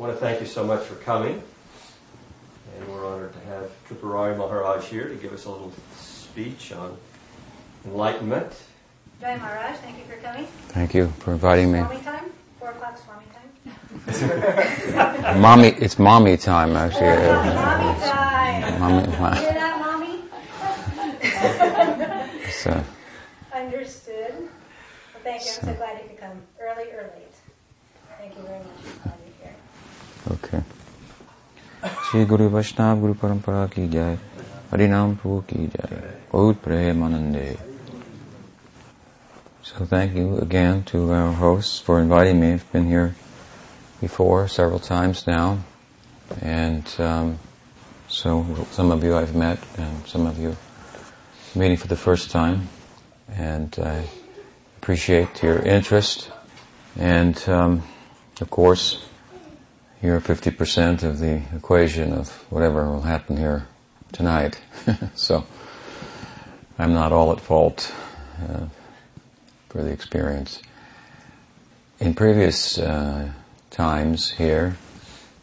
I want to thank you so much for coming. And we're honored to have Tripurari Maharaj here to give us a little speech on enlightenment. Jai Maharaj, thank you for coming. Thank you for inviting me. Swami time? Four o'clock Swami time? Mommy, it's mommy time actually. Mommy time! Mommy, Hear that, mommy? so, Understood. Well, thank you. I'm so glad you could come early or late. Thank you very much for having me here. okay. Shri गुरु वैष्णव गुरु परंपरा की जय हरिनाम प्रभु की जय बहुत प्रेम आनंदे So thank you again to our hosts for inviting me. I've been here before several times now, and um, so some of you I've met, and some of you meeting for the first time, and I appreciate your interest. And um, of course, you're 50% of the equation of whatever will happen here tonight. so I'm not all at fault uh, for the experience. In previous uh, times here,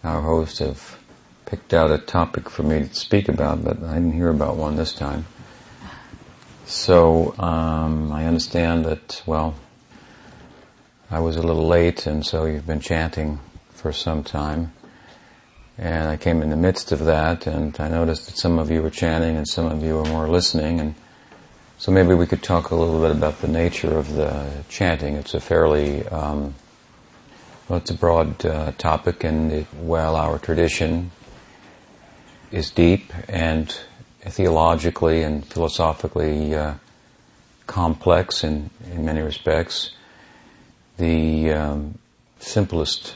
our hosts have picked out a topic for me to speak about, but I didn't hear about one this time. So um, I understand that, well, I was a little late, and so you've been chanting for some time. And I came in the midst of that, and I noticed that some of you were chanting and some of you were more listening. And so maybe we could talk a little bit about the nature of the chanting. It's a fairly, um, well, it's a broad uh, topic, and it, while our tradition is deep and theologically and philosophically uh, complex in, in many respects, the um, simplest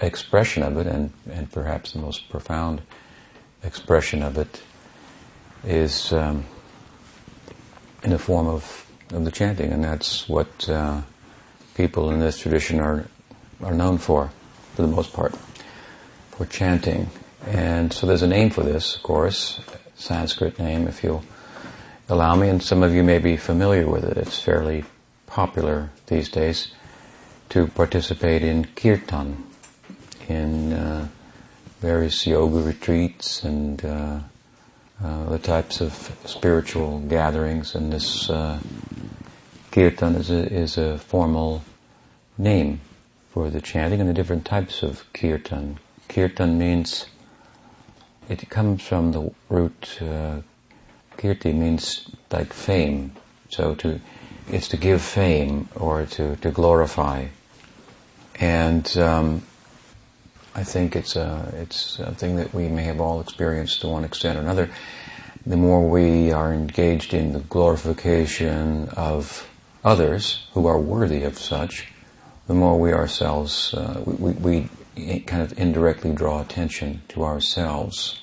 expression of it, and, and perhaps the most profound expression of it, is um, in the form of, of the chanting, and that's what uh, people in this tradition are are known for, for the most part, for chanting. And so there's a name for this, of course, Sanskrit name, if you'll allow me, and some of you may be familiar with it. It's fairly popular these days to participate in kirtan, in uh, various yoga retreats and uh, uh, the types of spiritual gatherings, and this uh, kirtan is a, is a formal name for the chanting and the different types of kirtan. Kirtan means, it comes from the root, uh, kirti means like fame. So to, it's to give fame or to, to glorify. And um, I think it's a, it's something that we may have all experienced to one extent or another. The more we are engaged in the glorification of others who are worthy of such, the more we ourselves, uh, we, we, we kind of indirectly draw attention to ourselves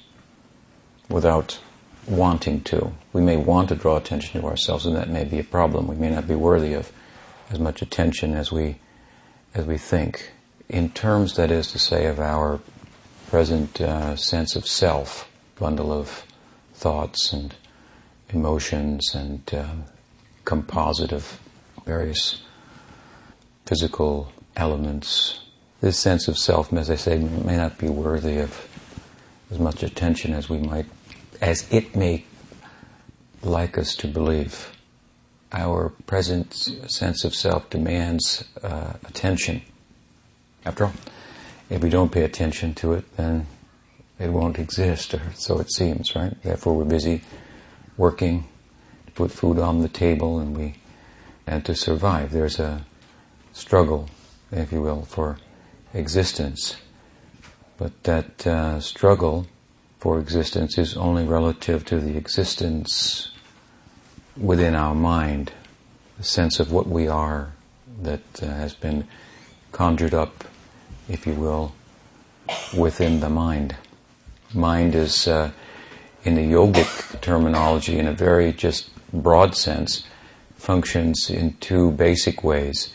without wanting to. We may want to draw attention to ourselves, and that may be a problem. We may not be worthy of as much attention as we as we think, in terms, that is to say, of our present uh, sense of self, bundle of thoughts and emotions and uh, composite of various physical elements. This sense of self, as I say, may not be worthy of as much attention as we might, as it may like us to believe. Our present sense of self demands uh, attention. After all, if we don't pay attention to it, then it won't exist, or so it seems, right? Therefore, we're busy working to put food on the table, and we and to survive. There's a struggle, if you will, for existence. But that uh, struggle for existence is only relative to the existence within our mind, the sense of what we are that uh, has been conjured up, if you will, within the mind. Mind is, uh, in the yogic terminology, in a very just broad sense, functions in two basic ways.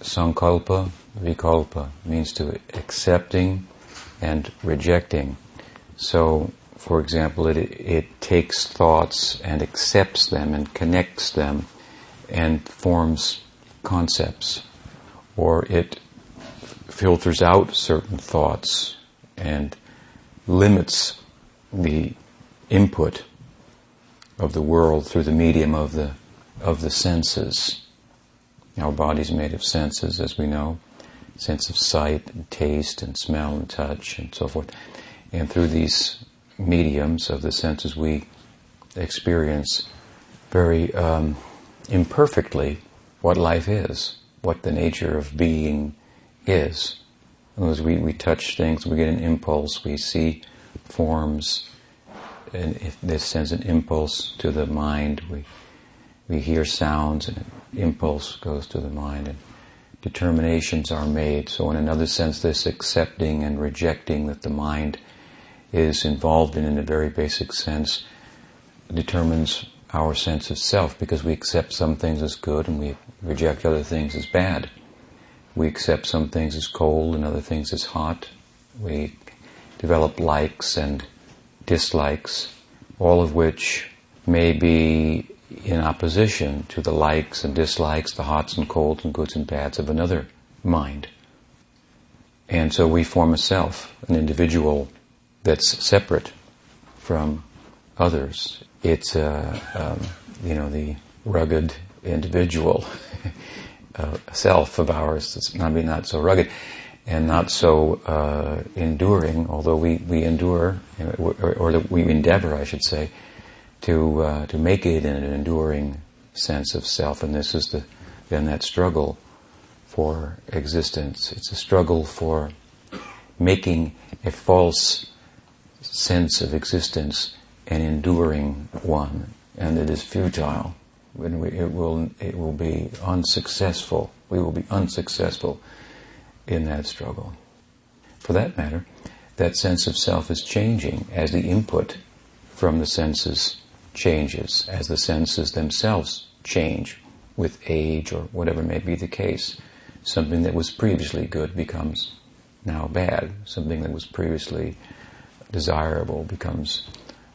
Sankalpa, vikalpa means to accepting and rejecting. So, for example, it, it takes thoughts and accepts them and connects them and forms concepts. Or it filters out certain thoughts and limits the input of the world through the medium of the of the senses. Our body's made of senses, as we know, sense of sight, and taste, and smell, and touch, and so forth. And through these mediums of the senses, we experience very um, imperfectly what life is, what the nature of being is. As we, we touch things, we get an impulse, we see forms, and this sends an impulse to the mind. We, we hear sounds, and an impulse goes to the mind, and determinations are made. So, in another sense, this accepting and rejecting that the mind is involved in, in a very basic sense, determines our sense of self because we accept some things as good and we reject other things as bad. We accept some things as cold and other things as hot. We develop likes and dislikes, all of which may be in opposition to the likes and dislikes, the hots and colds and goods and bads of another mind. And so we form a self, an individual that's separate from others. It's, uh, um, you know, the rugged individual uh, self of ours that's maybe not so rugged and not so uh, enduring, although we, we endure, or, or we endeavor, I should say, to, uh, to make it an enduring sense of self. And this is the, then that struggle for existence. It's a struggle for making a false sense of existence an enduring one, and it is futile. When we, it will, it will be unsuccessful. We will be unsuccessful in that struggle. For that matter, that sense of self is changing as the input from the senses changes, as the senses themselves change with age or whatever may be the case. Something that was previously good becomes now bad. Something that was previously desirable becomes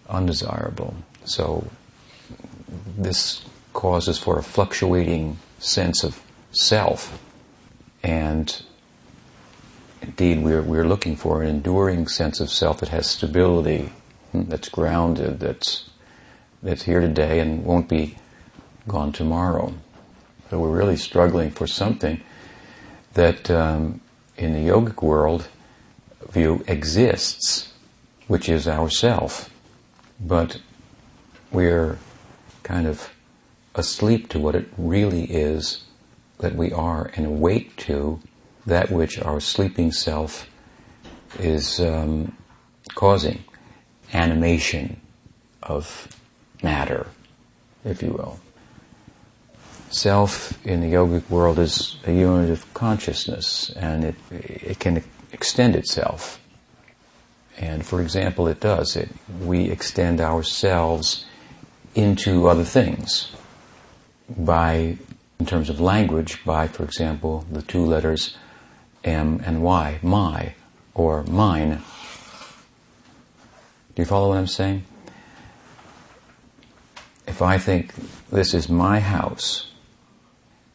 undesirable. So this causes for a fluctuating sense of self and indeed we're, we're looking for an enduring sense of self that has stability, hmm, that's grounded, that's, that's here today and won't be gone tomorrow. So we're really struggling for something that um, in the yogic world view exists, which is ourself, but we're kind of asleep to what it really is that we are and awake to that which our sleeping self is um, causing animation of matter, if you will. Self in the yogic world is a unit of consciousness and it, it can extend itself. And for example, it does. It, we extend ourselves into other things by, in terms of language, by, for example, the two letters M and Y, my, or mine. Do you follow what I'm saying? If I think this is my house,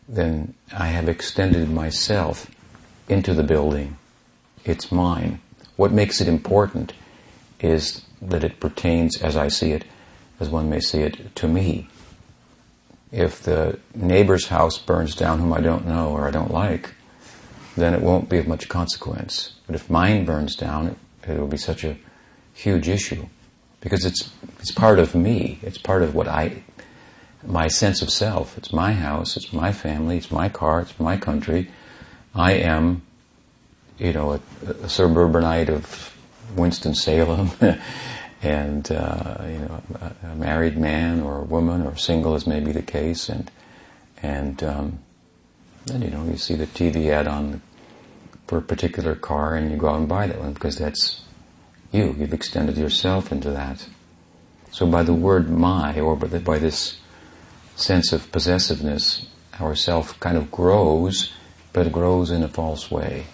then I have extended myself into the building. It's mine. What makes it important is that it pertains, as I see it, as one may see it, to me. If the neighbor's house burns down whom I don't know or I don't like, then it won't be of much consequence. But if mine burns down, it, it will be such a huge issue because it's it's part of me. It's part of what I my sense of self. It's my house. It's my family. It's my car. It's my country. I am, you know, a, a suburbanite of Winston Salem. and uh, you know, a, married man or a woman or single as may be the case, and and um, then you know you see the TV ad on for a particular car, and you go out and buy that one because that's you. You've extended yourself into that. So by the word "my" or by, the, by this sense of possessiveness, our self kind of grows, but grows in a false way.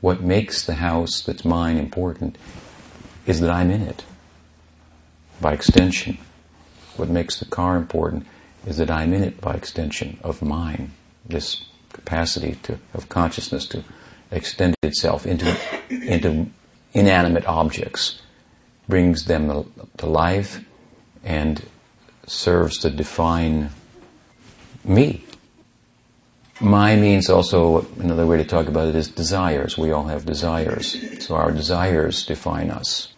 What makes the house that's mine important is that I'm in it. By extension, what makes the car important is that I'm in it by extension of mine this capacity to, of consciousness to extend itself into, into inanimate objects, brings them to life, and serves to define me. My means also, another way to talk about it is desires. We all have desires. So our desires define us.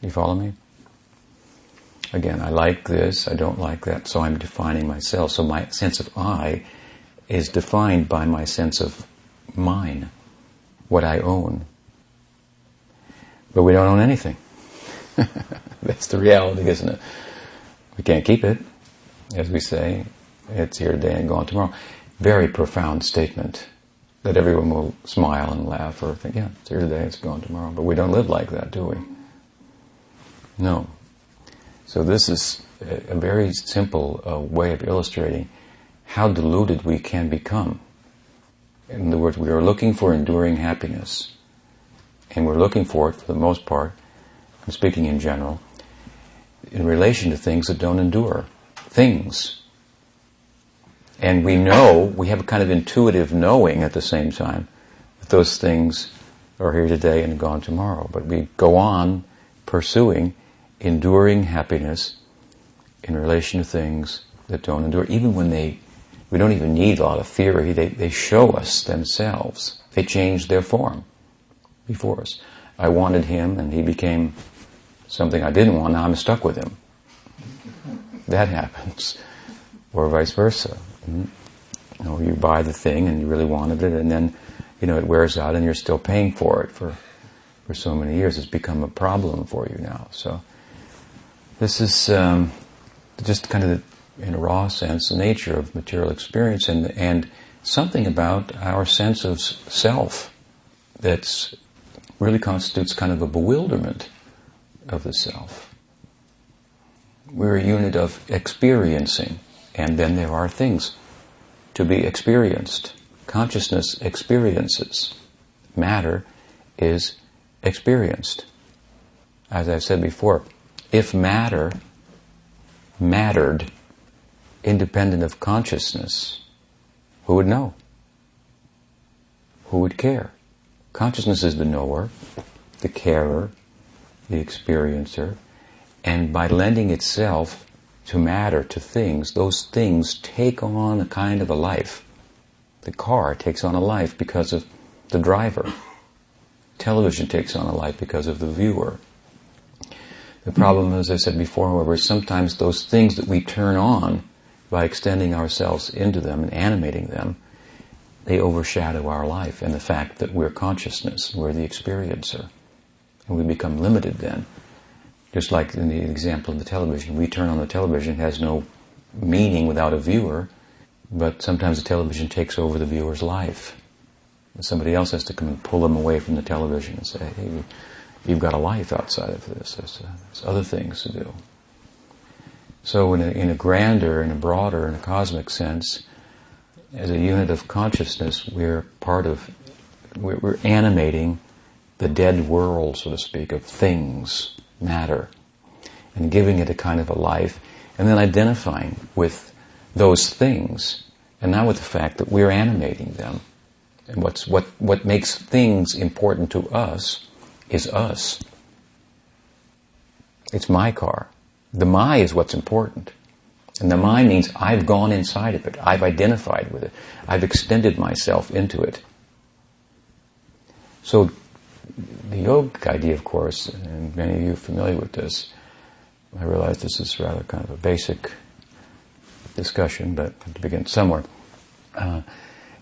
You follow me? Again, I like this, I don't like that, so I'm defining myself. So my sense of I is defined by my sense of mine, what I own. But we don't own anything. That's the reality, isn't it? We can't keep it, as we say. It's here today and gone tomorrow. Very profound statement that everyone will smile and laugh or think, yeah, it's here today, it's gone tomorrow. But we don't live like that, do we? No. So this is a very simple uh, way of illustrating how deluded we can become. In other words, we are looking for enduring happiness. And we're looking for it, for the most part, I'm speaking in general, in relation to things that don't endure. Things. And we know, we have a kind of intuitive knowing at the same time that those things are here today and gone tomorrow. But we go on pursuing enduring happiness in relation to things that don't endure, even when they, we don't even need a lot of theory, they, they show us themselves. They change their form before us. I wanted him and he became something I didn't want, now I'm stuck with him. That happens. Or vice versa. Mm-hmm. You know, you buy the thing and you really wanted it and then, you know, it wears out and you're still paying for it for, for so many years. It's become a problem for you now. So, this is um, just kind of, the, in a raw sense, the nature of material experience and, and something about our sense of self that really constitutes kind of a bewilderment of the self. We're a unit of experiencing, and then there are things to be experienced. Consciousness experiences. Matter is experienced. As I've said before, if matter mattered independent of consciousness, who would know? Who would care? Consciousness is the knower, the carer, the experiencer, and by lending itself to matter, to things, those things take on a kind of a life. The car takes on a life because of the driver. Television takes on a life because of the viewer. The problem, as I said before, however, is sometimes those things that we turn on by extending ourselves into them and animating them, they overshadow our life and the fact that we're consciousness, we're the experiencer. And we become limited then. Just like in the example of the television, we turn on the television, it has no meaning without a viewer, but sometimes the television takes over the viewer's life. Somebody else has to come and pull them away from the television and say, hey, You've got a life outside of this. There's, uh, there's other things to do. So, in a, in a grander, in a broader, in a cosmic sense, as a unit of consciousness, we're part of, we're, we're animating the dead world, so to speak, of things, matter, and giving it a kind of a life, and then identifying with those things, and not with the fact that we're animating them. And what's, what, what makes things important to us is us. It's my car. The my is what's important. And the my means I've gone inside of it. I've identified with it. I've extended myself into it. So the yogic idea, of course, and many of you are familiar with this, I realize this is rather kind of a basic discussion, but to begin somewhere. Uh,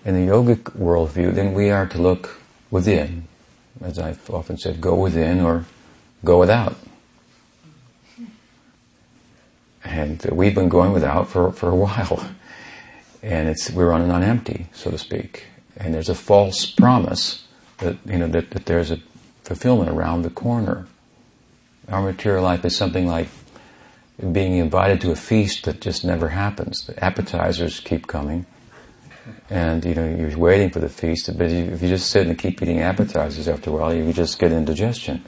in the yogic worldview, then we are to look within as I've often said, go within or go without. And we've been going without for, for a while. And it's, we're running on empty, so to speak. And there's a false promise that, you know, that, that there's a fulfillment around the corner. Our material life is something like being invited to a feast that just never happens. The appetizers keep coming and you know you're waiting for the feast. But if you just sit and keep eating appetizers after a while, you just get indigestion.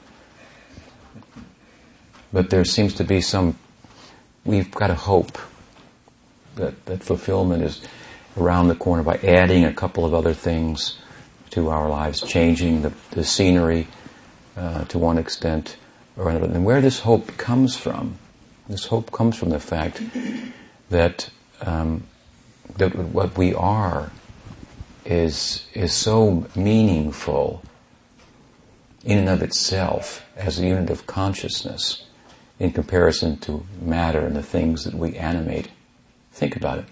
But there seems to be some. We've got a hope that that fulfillment is around the corner by adding a couple of other things to our lives, changing the, the scenery uh, to one extent or another. And where this hope comes from, this hope comes from the fact that um, that what we are is is so meaningful in and of itself as a unit of consciousness in comparison to matter and the things that we animate. Think about it.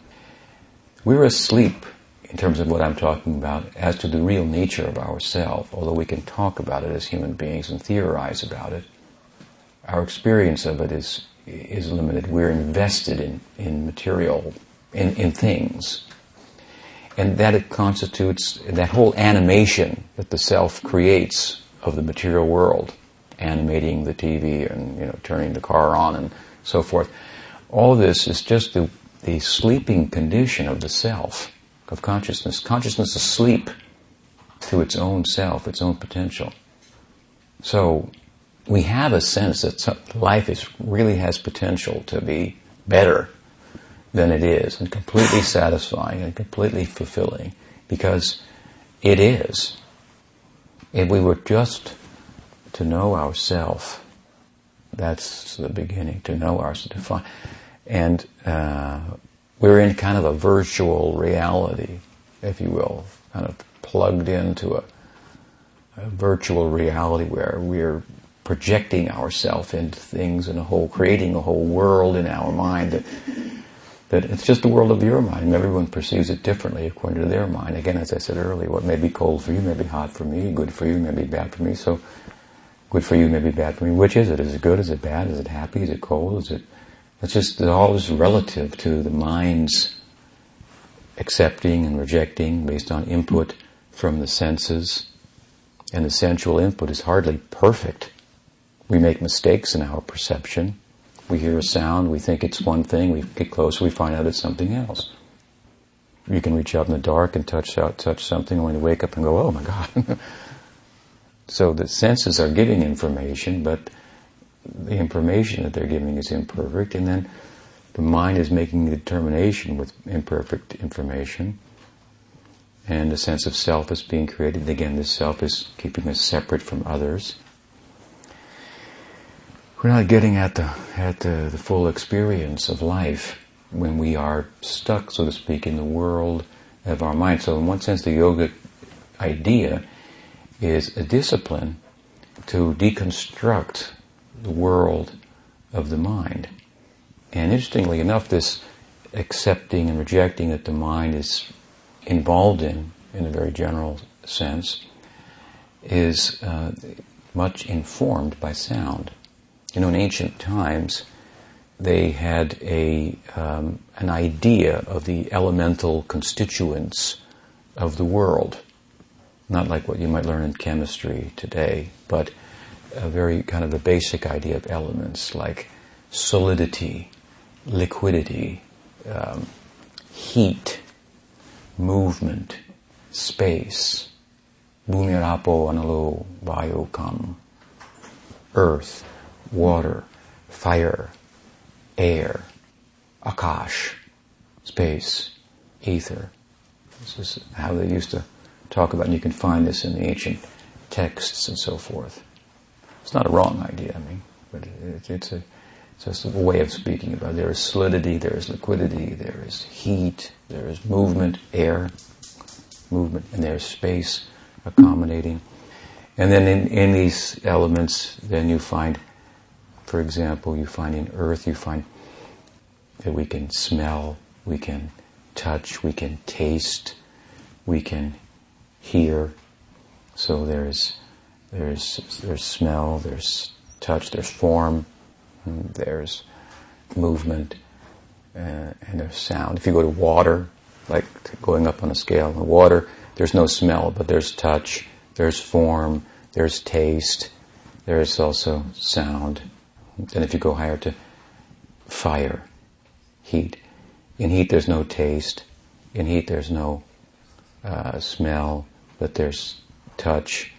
We're asleep in terms of what I'm talking about as to the real nature of ourself, although we can talk about it as human beings and theorize about it. Our experience of it is is limited. We're invested in, in material, in, in things. And that it constitutes that whole animation that the self creates of the material world, animating the TV and you know turning the car on and so forth. All this is just the, the sleeping condition of the self, of consciousness. Consciousness asleep to its own self, its own potential. So we have a sense that life is really has potential to be better than it is and completely satisfying and completely fulfilling because it is. If we were just to know ourself, that's the beginning, to know ourselves, to find. And uh, we're in kind of a virtual reality, if you will, kind of plugged into a, a virtual reality where we're projecting ourselves into things and a whole, creating a whole world in our mind that that it's just the world of your mind. And everyone perceives it differently according to their mind. Again, as I said earlier, what may be cold for you may be hot for me, good for you may be bad for me. So, good for you may be bad for me. Which is it? Is it good? Is it bad? Is it happy? Is it cold? Is it? It's just all is relative to the mind's accepting and rejecting based on input from the senses, and the sensual input is hardly perfect. We make mistakes in our perception we hear a sound, we think it's one thing, we get closer, we find out it's something else. You can reach out in the dark and touch out, touch something, and when you wake up and go, oh my God. so the senses are giving information, but the information that they're giving is imperfect, and then the mind is making a determination with imperfect information, and a sense of self is being created. Again, this self is keeping us separate from others we're not getting at the at the, the full experience of life when we are stuck, so to speak, in the world of our mind. So, in one sense, the yoga idea is a discipline to deconstruct the world of the mind. And interestingly enough, this accepting and rejecting that the mind is involved in, in a very general sense, is uh, much informed by sound. You know, in ancient times, they had a um, an idea of the elemental constituents of the world, not like what you might learn in chemistry today, but a very kind of a basic idea of elements like solidity, liquidity, um, heat, movement, space, bhumirapo analo vayu earth, water, fire, air, akash, space, ether. This is how they used to talk about, and you can find this in the ancient texts and so forth. It's not a wrong idea, I mean, but it, it's a it's just a way of speaking about. It. There is solidity, there is liquidity, there is heat, there is movement, air, movement, and there's space accommodating. And then in, in these elements, then you find for example, you find in earth, you find that we can smell, we can touch, we can taste, we can hear. So there's there's there's smell, there's touch, there's form, there's movement, uh, and there's sound. If you go to water, like going up on a scale in the water, there's no smell, but there's touch, there's form, there's taste, there's also sound. Then if you go higher to fire, heat. In heat there's no taste. In heat there's no uh, smell, but there's touch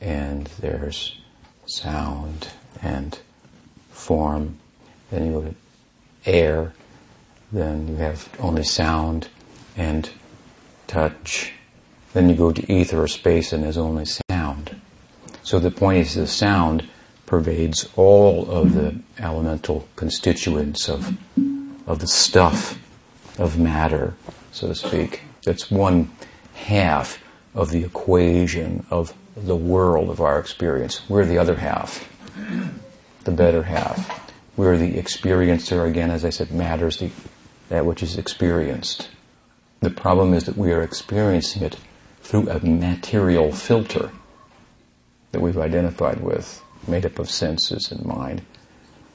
and there's sound and form. Then you go to air, then you have only sound and touch Then you go to ether or space and there's only sound. So the point is the sound pervades all of the elemental constituents of, of the stuff of matter, so to speak. That's one half of the equation of the world of our experience. We're the other half, the better half. We're the experiencer, again, as I said, matters the, that which is experienced. The problem is that we are experiencing it through a material filter that we've identified with, made up of senses and mind.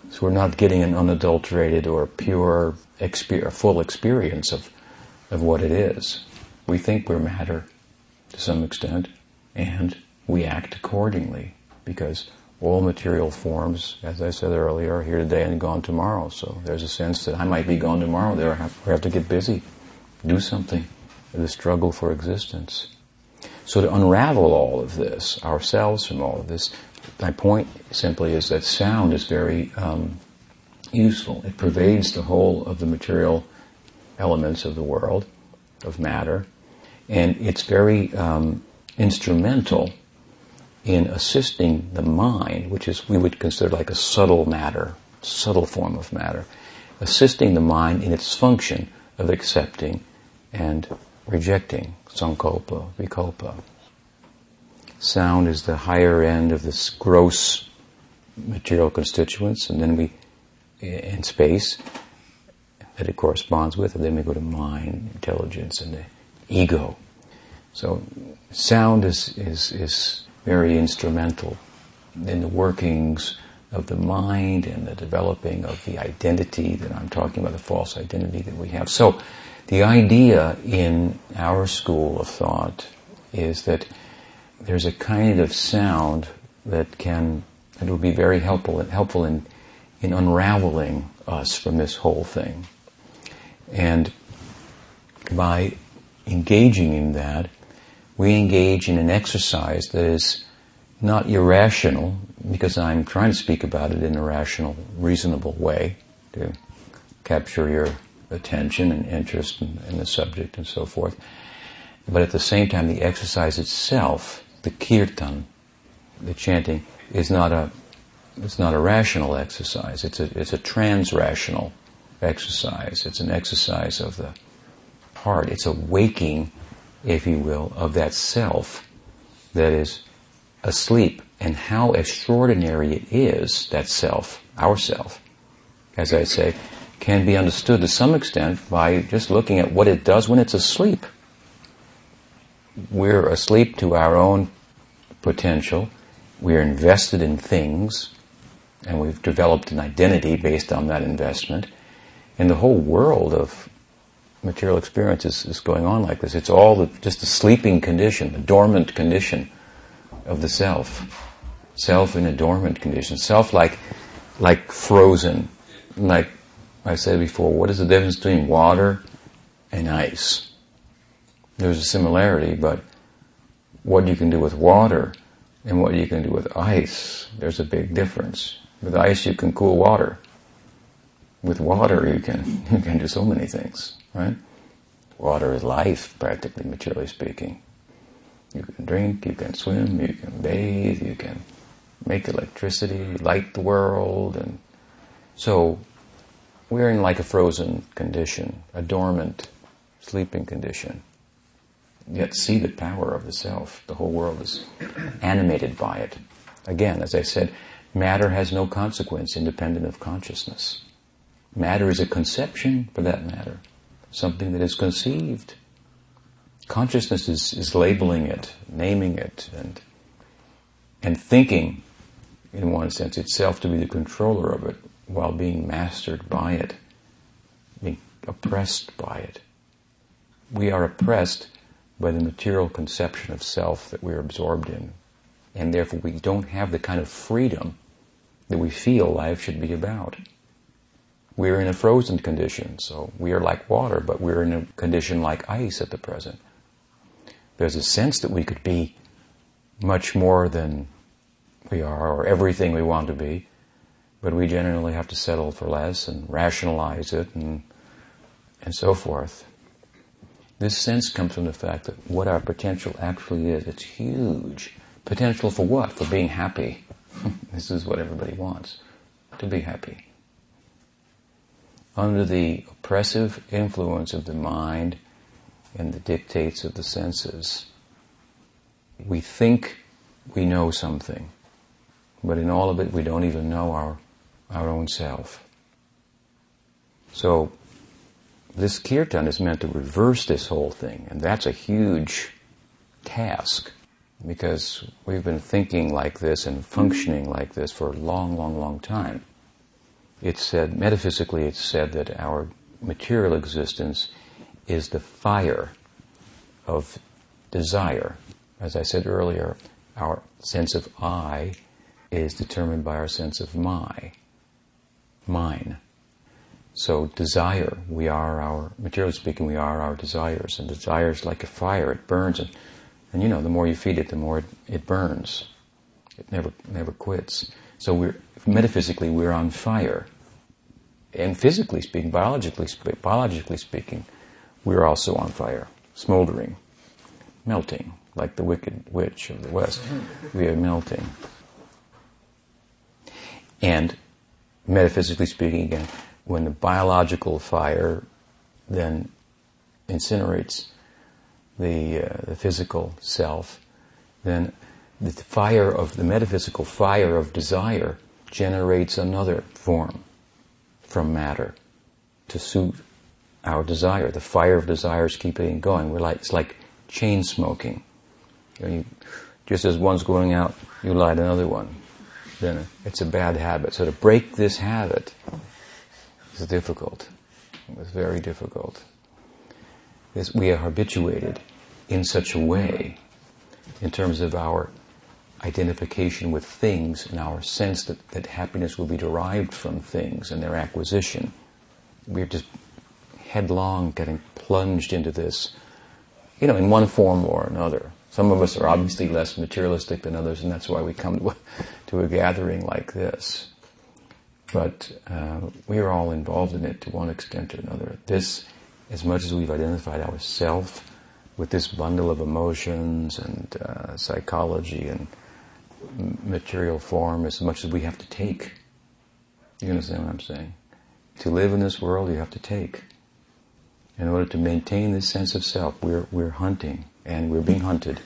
So we're not getting an unadulterated or pure, exper- full experience of, of what it is. We think we're matter to some extent, and we act accordingly because all material forms, as I said earlier, are here today and gone tomorrow. So there's a sense that I might be gone tomorrow. There, we have to get busy, do something. The struggle for existence. So to unravel all of this, ourselves from all of this, my point simply is that sound is very um, useful. It pervades the whole of the material elements of the world, of matter, and it's very um, instrumental in assisting the mind, which is we would consider like a subtle matter, subtle form of matter, assisting the mind in its function of accepting and rejecting sankalpa, vikalpa. Sound is the higher end of this gross material constituents, and then we, in space, that it corresponds with, and then we go to mind, intelligence, and the ego. So, sound is, is, is very instrumental in the workings of the mind and the developing of the identity that I'm talking about, the false identity that we have. So, the idea in our school of thought is that there's a kind of sound that can that will be very helpful helpful in in unraveling us from this whole thing. And by engaging in that, we engage in an exercise that is not irrational, because I'm trying to speak about it in a rational, reasonable way to capture your attention and interest in, in the subject and so forth. But at the same time, the exercise itself, the kirtan, the chanting, is not a it's not a rational exercise. It's a it's a trans-rational exercise. It's an exercise of the heart. It's a waking, if you will, of that self that is asleep. And how extraordinary it is, that self, our self, as I say, can be understood to some extent by just looking at what it does when it's asleep. We're asleep to our own potential. We're invested in things, and we've developed an identity based on that investment. And the whole world of material experience is, is going on like this. It's all the, just a sleeping condition, a dormant condition of the self. Self in a dormant condition. Self like, like frozen, like I said before, what is the difference between water and ice? There's a similarity, but what you can do with water and what you can do with ice, there's a big difference. With ice, you can cool water. With water, you can you can do so many things, right? Water is life, practically, materially speaking. You can drink, you can swim, you can bathe, you can make electricity, light the world, and so we're in like a frozen condition, a dormant, sleeping condition. Yet see the power of the self. The whole world is animated by it. Again, as I said, matter has no consequence independent of consciousness. Matter is a conception, for that matter, something that is conceived. Consciousness is, is labeling it, naming it, and, and thinking, in one sense, itself to be the controller of it, while being mastered by it, being oppressed by it. We are oppressed by the material conception of self that we're absorbed in, and therefore we don't have the kind of freedom that we feel life should be about. We're in a frozen condition, so we are like water, but we're in a condition like ice at the present. There's a sense that we could be much more than we are, or everything we want to be, but we generally have to settle for less and rationalize it and, and so forth. This sense comes from the fact that what our potential actually is, it's huge. Potential for what? For being happy. this is what everybody wants to be happy. Under the oppressive influence of the mind and the dictates of the senses, we think we know something, but in all of it, we don't even know our, our own self. So, this kirtan is meant to reverse this whole thing, and that's a huge task because we've been thinking like this and functioning like this for a long, long, long time. It's said, metaphysically, it's said that our material existence is the fire of desire. As I said earlier, our sense of I is determined by our sense of my, mine. So desire, we are our, materially speaking, we are our desires. And desire is like a fire, it burns. And, and you know, the more you feed it, the more it, it burns. It never, never quits. So we're, metaphysically, we're on fire. And physically speaking, biologically, biologically speaking, we're also on fire, smoldering, melting, like the wicked witch of the West. Mm-hmm. We are melting. And metaphysically speaking, again, when the biological fire then incinerates the, uh, the physical self, then the fire of the metaphysical fire of desire generates another form from matter to suit our desire. The fire of desire is keeping going. We're like, it's like chain smoking. You know, you, just as one's going out, you light another one. Then it's a bad habit. So to break this habit, is difficult. was very difficult. This, we are habituated in such a way, in terms of our identification with things and our sense that, that happiness will be derived from things and their acquisition. We're just headlong getting plunged into this, you know, in one form or another. Some of us are obviously less materialistic than others, and that's why we come to a, to a gathering like this but uh, we are all involved in it to one extent or another. This, as much as we've identified ourselves with this bundle of emotions and uh, psychology and material form, as much as we have to take. You understand what I'm saying? To live in this world, you have to take. In order to maintain this sense of self, we're, we're hunting and we're being hunted.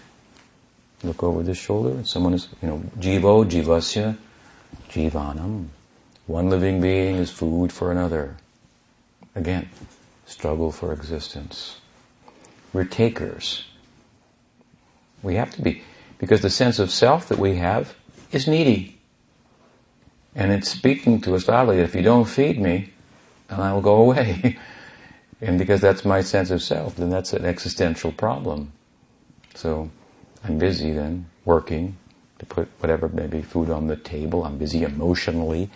Look over this shoulder, and someone is, you know, jivo, jivasya, jivanam. One living being is food for another. Again, struggle for existence. We're takers. We have to be, because the sense of self that we have is needy. And it's speaking to us loudly, if you don't feed me, then I will go away. and because that's my sense of self, then that's an existential problem. So I'm busy then, working to put whatever maybe food on the table. I'm busy emotionally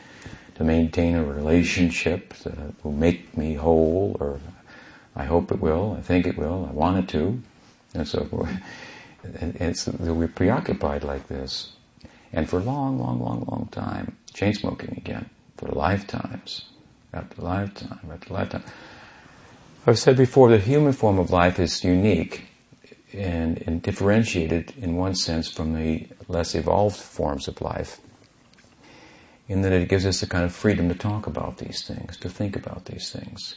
to maintain a relationship that will make me whole, or I hope it will, I think it will, I want it to, and so forth. And it's, we're preoccupied like this. And for long, long, long, long time, chain smoking again, for lifetimes, after lifetime, after lifetime. I've said before, the human form of life is unique and, and differentiated in one sense from the less evolved forms of life in that it gives us a kind of freedom to talk about these things, to think about these things.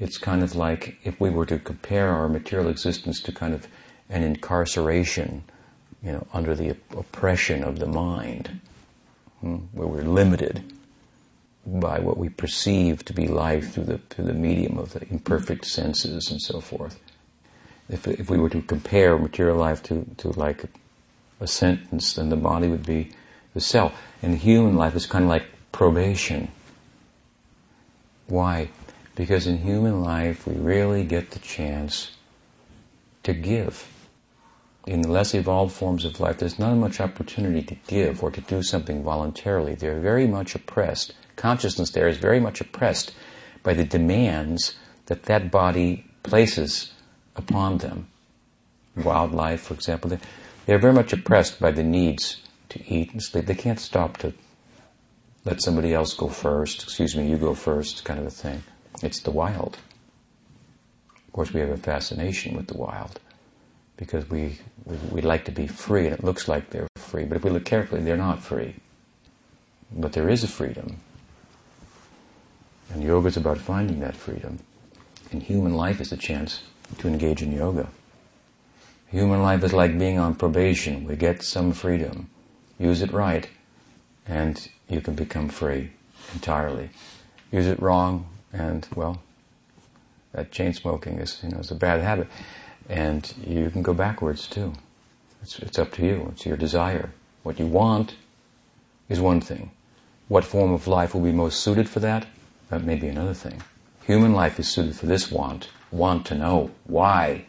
It's kind of like if we were to compare our material existence to kind of an incarceration, you know, under the oppression of the mind, hmm, where we're limited by what we perceive to be life through the through the medium of the imperfect senses and so forth. If if we were to compare material life to to like a, a sentence, then the body would be the cell. And human life is kind of like probation. Why? Because in human life we really get the chance to give. In the less evolved forms of life, there's not much opportunity to give or to do something voluntarily. They're very much oppressed. Consciousness there is very much oppressed by the demands that that body places upon them. Wildlife, for example, they're very much oppressed by the needs to eat and sleep. They can't stop to let somebody else go first. Excuse me, you go first, kind of a thing. It's the wild. Of course, we have a fascination with the wild because we, we, we like to be free and it looks like they're free. But if we look carefully, they're not free. But there is a freedom. And yoga is about finding that freedom. And human life is a chance to engage in yoga. Human life is like being on probation. We get some freedom. Use it right, and you can become free entirely. Use it wrong, and well, that chain smoking is you know is a bad habit, and you can go backwards too. It's, it's up to you. It's your desire. What you want is one thing. What form of life will be most suited for that? That may be another thing. Human life is suited for this want. Want to know why.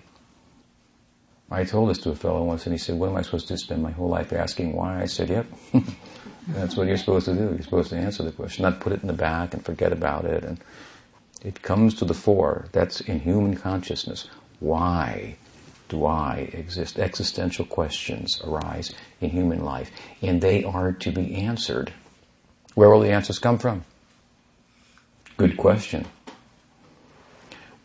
I told this to a fellow once and he said, What am I supposed to spend my whole life asking why? I said, Yep. That's what you're supposed to do. You're supposed to answer the question, not put it in the back and forget about it. And it comes to the fore. That's in human consciousness. Why do I exist? Existential questions arise in human life, and they are to be answered. Where will the answers come from? Good question.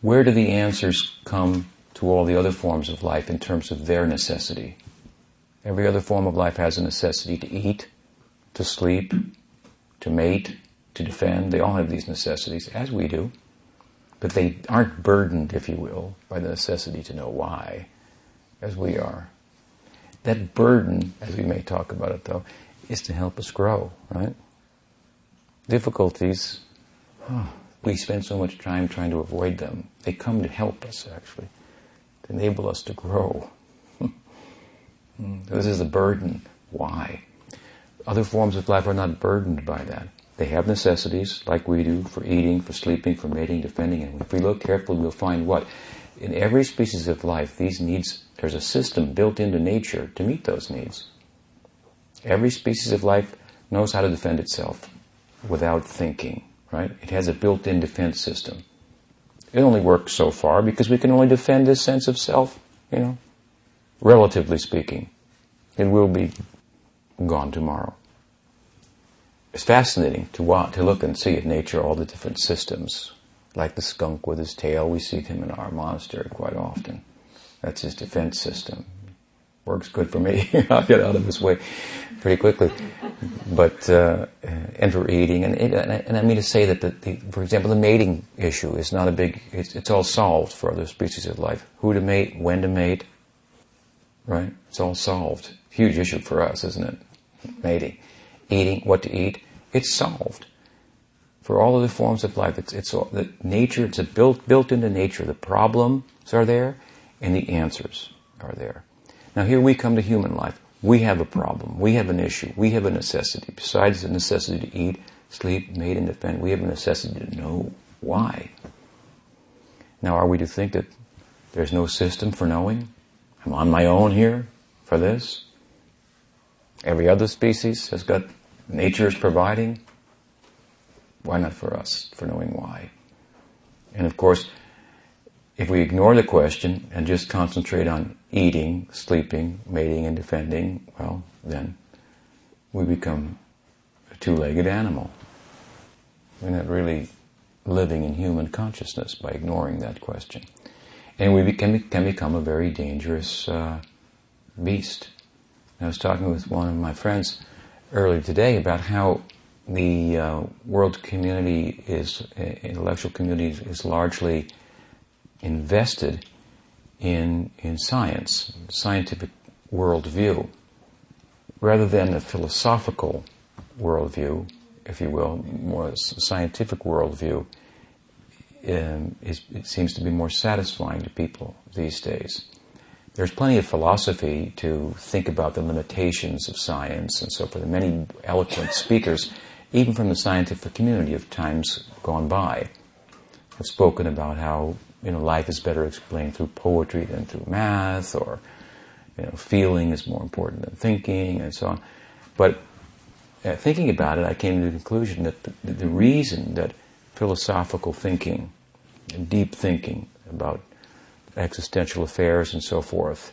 Where do the answers come to all the other forms of life in terms of their necessity? Every other form of life has a necessity to eat, to sleep, to mate, to defend. They all have these necessities, as we do. But they aren't burdened, if you will, by the necessity to know why, as we are. That burden, as we may talk about it though, is to help us grow, right? Difficulties, oh, we spend so much time trying to avoid them. They come to help us, actually, enable us to grow. this is a burden. Why? Other forms of life are not burdened by that. They have necessities, like we do, for eating, for sleeping, for mating, defending, and if we look carefully, we'll find what? In every species of life, these needs, there's a system built into nature to meet those needs. Every species of life knows how to defend itself without thinking, right? It has a built-in defense system. It only works so far because we can only defend this sense of self, you know, relatively speaking. It will be gone tomorrow it's fascinating to watch, to look and see in nature all the different systems. Like the skunk with his tail, we see him in our monastery quite often. That's his defense system. Works good for me. I'll get out of his way pretty quickly. But uh, and for eating, and, and I mean to say that, the, the, for example, the mating issue is not a big. It's, it's all solved for other species of life. Who to mate, when to mate, right? It's all solved. Huge issue for us, isn't it? Mating eating, what to eat, it's solved. For all of the forms of life, it's, it's all, the nature, it's built, built into nature. The problems are there and the answers are there. Now here we come to human life. We have a problem. We have an issue. We have a necessity. Besides the necessity to eat, sleep, mate, and defend, we have a necessity to know why. Now are we to think that there's no system for knowing? I'm on my own here for this? Every other species has got nature is providing, why not for us, for knowing why? And of course, if we ignore the question and just concentrate on eating, sleeping, mating, and defending, well, then we become a two-legged animal. We're not really living in human consciousness by ignoring that question. And we can, can become a very dangerous uh, beast. I was talking with one of my friends earlier today about how the uh, world community is, uh, intellectual community is largely invested in, in science, scientific worldview, rather than a philosophical worldview, if you will, more scientific worldview. Um, is, it seems to be more satisfying to people these days there's plenty of philosophy to think about the limitations of science and so forth. Many eloquent speakers, even from the scientific community of times gone by, have spoken about how you know life is better explained through poetry than through math, or you know feeling is more important than thinking, and so on. But uh, thinking about it, I came to the conclusion that the, the reason that philosophical thinking, deep thinking about existential affairs and so forth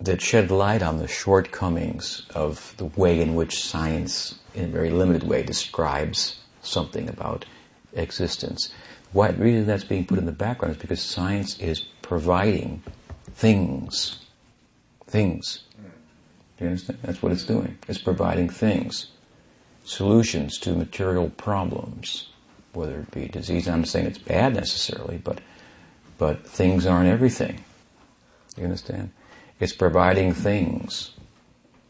that shed light on the shortcomings of the way in which science, in a very limited way, describes something about existence. Why reason that's being put in the background is because science is providing things. Things. Do you understand? That's what it's doing. It's providing things. Solutions to material problems. Whether it be disease, I'm not saying it's bad necessarily, but but things aren't everything. You understand? It's providing things.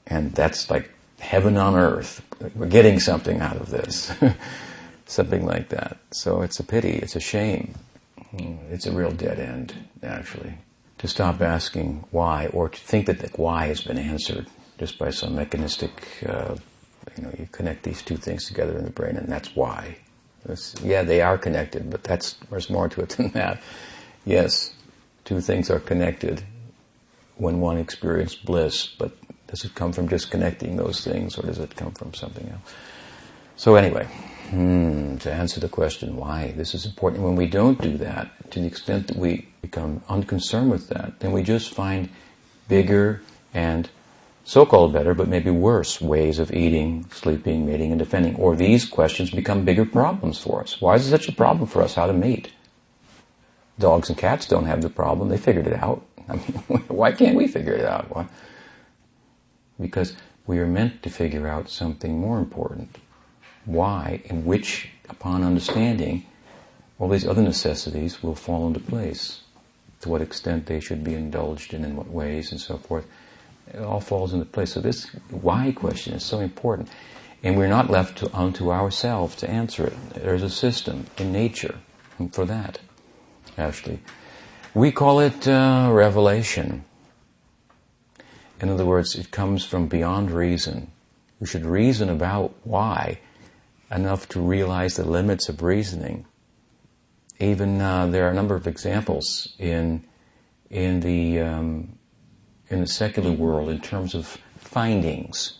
And that's like heaven on earth. We're getting something out of this. something like that. So it's a pity, it's a shame. It's a real dead end, actually. To stop asking why, or to think that the why has been answered just by some mechanistic, uh, you know, you connect these two things together in the brain and that's why. That's, yeah, they are connected, but that's, there's more to it than that. Yes, two things are connected when one experiences bliss, but does it come from just connecting those things or does it come from something else? So anyway, hmm, to answer the question why this is important, when we don't do that, to the extent that we become unconcerned with that, then we just find bigger and so-called better, but maybe worse ways of eating, sleeping, mating, and defending. Or these questions become bigger problems for us. Why is it such a problem for us how to mate? Dogs and cats don't have the problem. They figured it out. I mean, why can't we figure it out? Why? Because we are meant to figure out something more important. Why, in which, upon understanding, all these other necessities will fall into place. To what extent they should be indulged in, in what ways, and so forth. It all falls into place. So this why question is so important. And we're not left to, unto ourselves to answer it. There's a system in nature for that, actually. We call it uh, revelation. In other words, it comes from beyond reason. We should reason about why enough to realize the limits of reasoning. Even uh, there are a number of examples in in the um, in the secular world in terms of findings,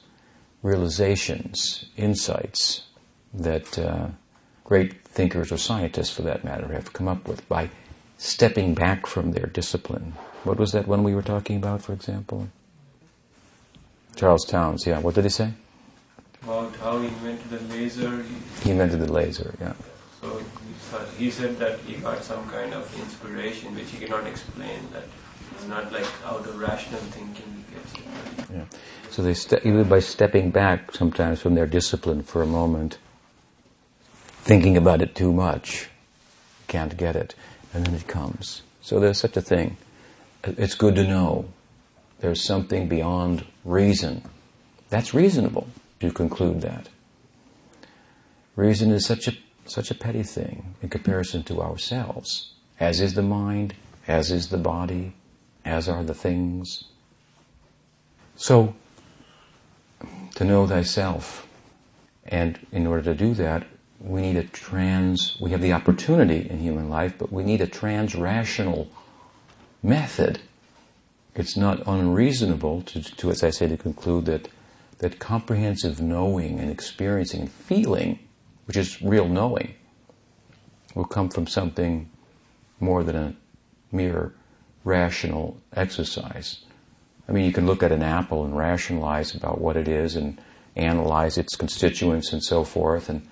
realizations, insights that uh, great thinkers or scientists, for that matter, have come up with by stepping back from their discipline. What was that one we were talking about, for example? Charles Townes, yeah. What did he say? About how he invented the laser. He invented the laser, yeah. So he, said that he got some kind of inspiration which he cannot explain. That it's not like out of rational thinking he gets it. Yeah. So they ste- even by stepping back sometimes from their discipline for a moment, thinking about it too much, can't get it, and then it comes. So there's such a thing. It's good to know there's something beyond reason. That's reasonable to conclude that. Reason is such a such a petty thing in comparison to ourselves, as is the mind, as is the body, as are the things. So, to know thyself, and in order to do that, we need a trans, we have the opportunity in human life, but we need a trans-rational method. It's not unreasonable to, to, as I say, to conclude that, that comprehensive knowing and experiencing and feeling, which is real knowing, will come from something more than a mere rational exercise. I mean, you can look at an apple and rationalize about what it is and analyze its constituents and so forth, and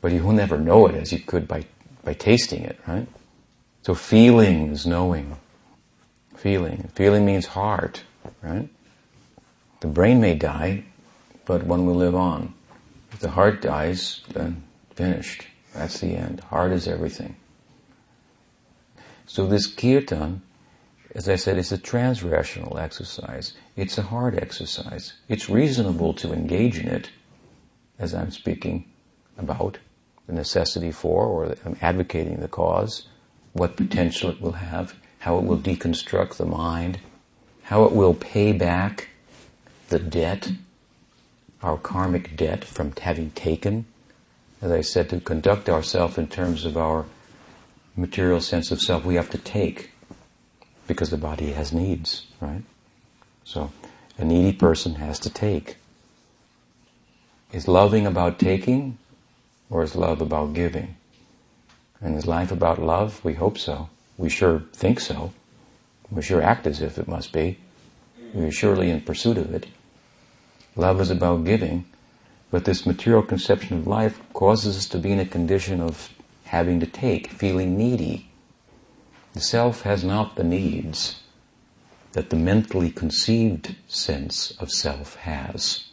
but you will never know it as you could by by tasting it, right? So feeling is knowing. Feeling. Feeling means heart, right? The brain may die, but one will live on. If the heart dies, then finished. That's the end. Heart is everything. So this kirtan as I said, is a transrational exercise. It's a hard exercise. It's reasonable to engage in it, as I'm speaking about the necessity for, or I'm advocating the cause, what potential it will have, how it will deconstruct the mind, how it will pay back the debt, our karmic debt from having taken. As I said, to conduct ourselves in terms of our material sense of self, we have to take because the body has needs, right? So a needy person has to take. Is loving about taking or is love about giving? And is life about love? We hope so. We sure think so. We sure act as if it must be. We're surely in pursuit of it. Love is about giving, but this material conception of life causes us to be in a condition of having to take, feeling needy. The self has not the needs that the mentally conceived sense of self has.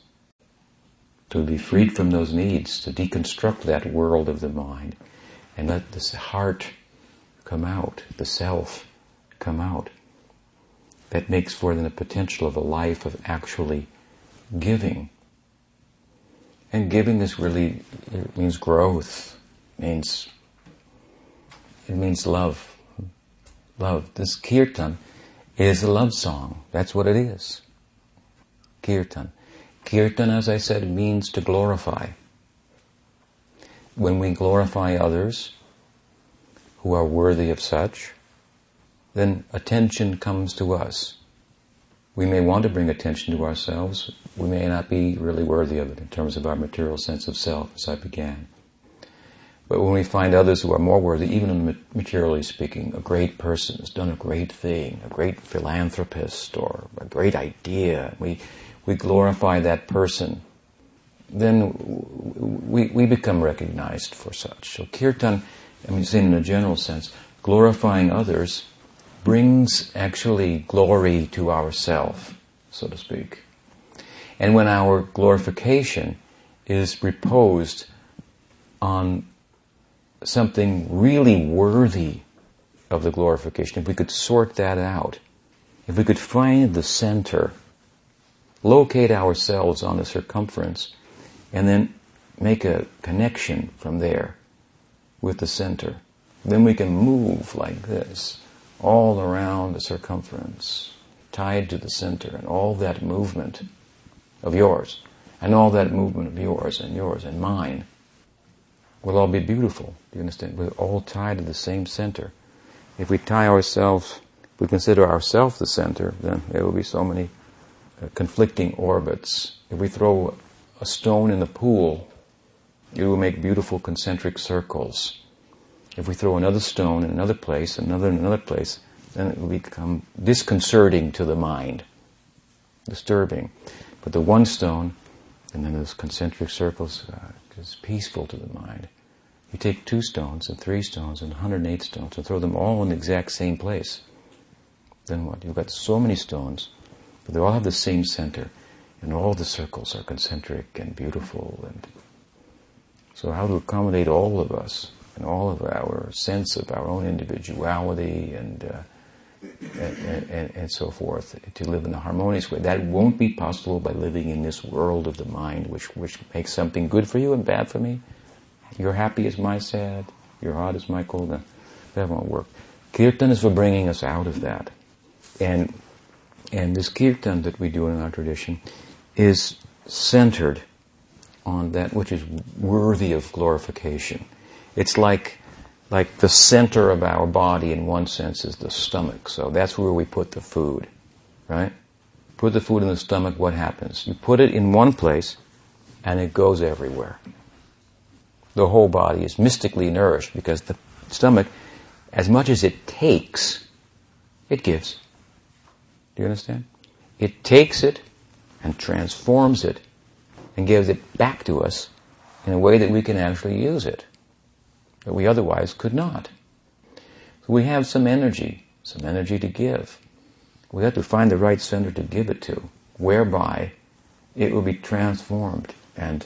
To be freed from those needs, to deconstruct that world of the mind, and let the heart come out, the self come out. That makes for then the potential of a life of actually giving. And giving is really it means growth, means it means love. Love. This kirtan is a love song. That's what it is. Kirtan. Kirtan, as I said, means to glorify. When we glorify others who are worthy of such, then attention comes to us. We may want to bring attention to ourselves. We may not be really worthy of it in terms of our material sense of self, as I began. But when we find others who are more worthy, even materially speaking, a great person has done a great thing, a great philanthropist, or a great idea, we, we glorify that person, then we, we become recognized for such. So kirtan, I mean, seen in a general sense, glorifying others brings actually glory to ourself, so to speak. And when our glorification is reposed on something really worthy of the glorification, if we could sort that out, if we could find the center, locate ourselves on the circumference, and then make a connection from there with the center, then we can move like this, all around the circumference, tied to the center, and all that movement of yours, and all that movement of yours, and yours, and mine will all be beautiful. Do you understand? We're all tied to the same center. If we tie ourselves, we consider ourselves the center, then there will be so many uh, conflicting orbits. If we throw a stone in the pool, it will make beautiful concentric circles. If we throw another stone in another place, another in another place, then it will become disconcerting to the mind, disturbing. But the one stone, and then those concentric circles, uh, is peaceful to the mind. You take two stones and three stones and 108 stones and throw them all in the exact same place. Then what? You've got so many stones, but they all have the same center, and all the circles are concentric and beautiful. And so, how to accommodate all of us and all of our sense of our own individuality and uh, and, and, and, so forth, to live in a harmonious way. That won't be possible by living in this world of the mind, which, which makes something good for you and bad for me. Your happy is my sad, your hot is my cold. That won't work. Kirtan is for bringing us out of that. And, and this kirtan that we do in our tradition is centered on that which is worthy of glorification. It's like like the center of our body in one sense is the stomach. So that's where we put the food, right? Put the food in the stomach, what happens? You put it in one place and it goes everywhere. The whole body is mystically nourished because the stomach, as much as it takes, it gives. Do you understand? It takes it and transforms it and gives it back to us in a way that we can actually use it that we otherwise could not. So we have some energy, some energy to give. We have to find the right center to give it to, whereby it will be transformed and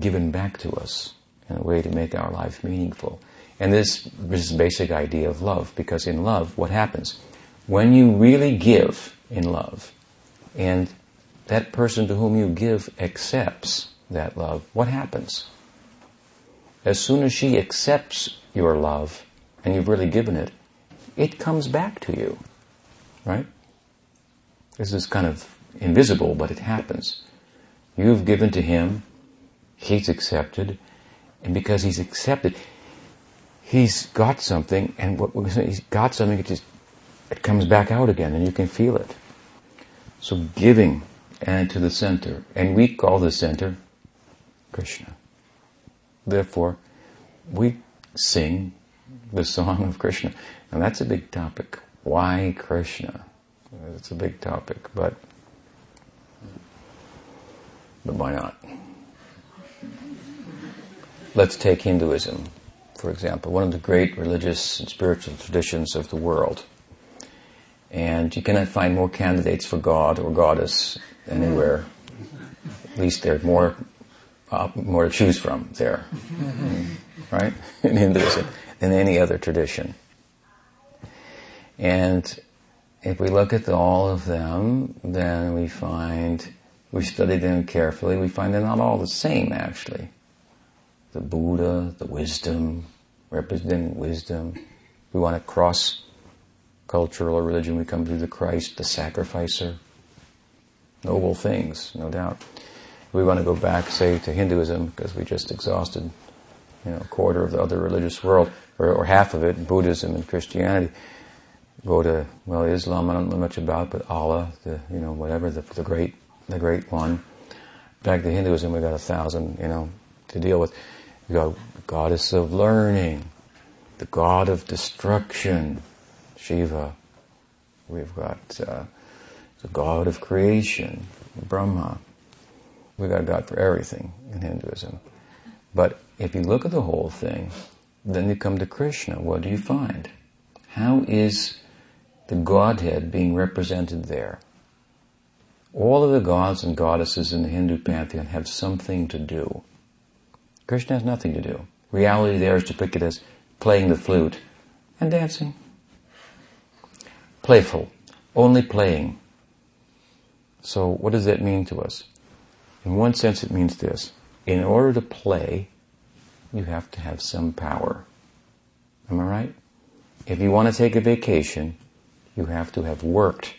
given back to us in a way to make our life meaningful. And this, this is basic idea of love, because in love, what happens? When you really give in love, and that person to whom you give accepts that love, what happens? As soon as she accepts your love and you've really given it, it comes back to you. Right? This is kind of invisible, but it happens. You've given to him, he's accepted, and because he's accepted, he's got something, and what we're saying, he's got something, it just it comes back out again, and you can feel it. So giving and to the center, and we call the center Krishna. Therefore, we sing the song of Krishna. And that's a big topic. Why Krishna? It's a big topic, but but why not? Let's take Hinduism, for example, one of the great religious and spiritual traditions of the world. And you cannot find more candidates for God or goddess anywhere. At least there's more, uh, Uh, more to choose from there, right? In Hinduism than any other tradition. And if we look at all of them, then we find, we study them carefully, we find they're not all the same actually. The Buddha, the wisdom, representing wisdom. We want to cross cultural or religion, we come to the Christ, the sacrificer. Noble things, no doubt. We want to go back, say, to Hinduism, because we just exhausted, you know, a quarter of the other religious world, or, or half of it, Buddhism and Christianity go to well Islam I don't know much about, but Allah, the you know whatever the, the great the great one. Back to Hinduism, we got a thousand you know to deal with. We got goddess of learning, the god of destruction, Shiva. We've got uh, the god of creation, Brahma. We got a god for everything in Hinduism. But if you look at the whole thing, then you come to Krishna. What do you find? How is the Godhead being represented there. All of the gods and goddesses in the Hindu pantheon have something to do. Krishna has nothing to do. Reality there is depicted as playing the flute and dancing. Playful, only playing. So what does that mean to us? In one sense it means this. In order to play, you have to have some power. Am I right? If you want to take a vacation, you have to have worked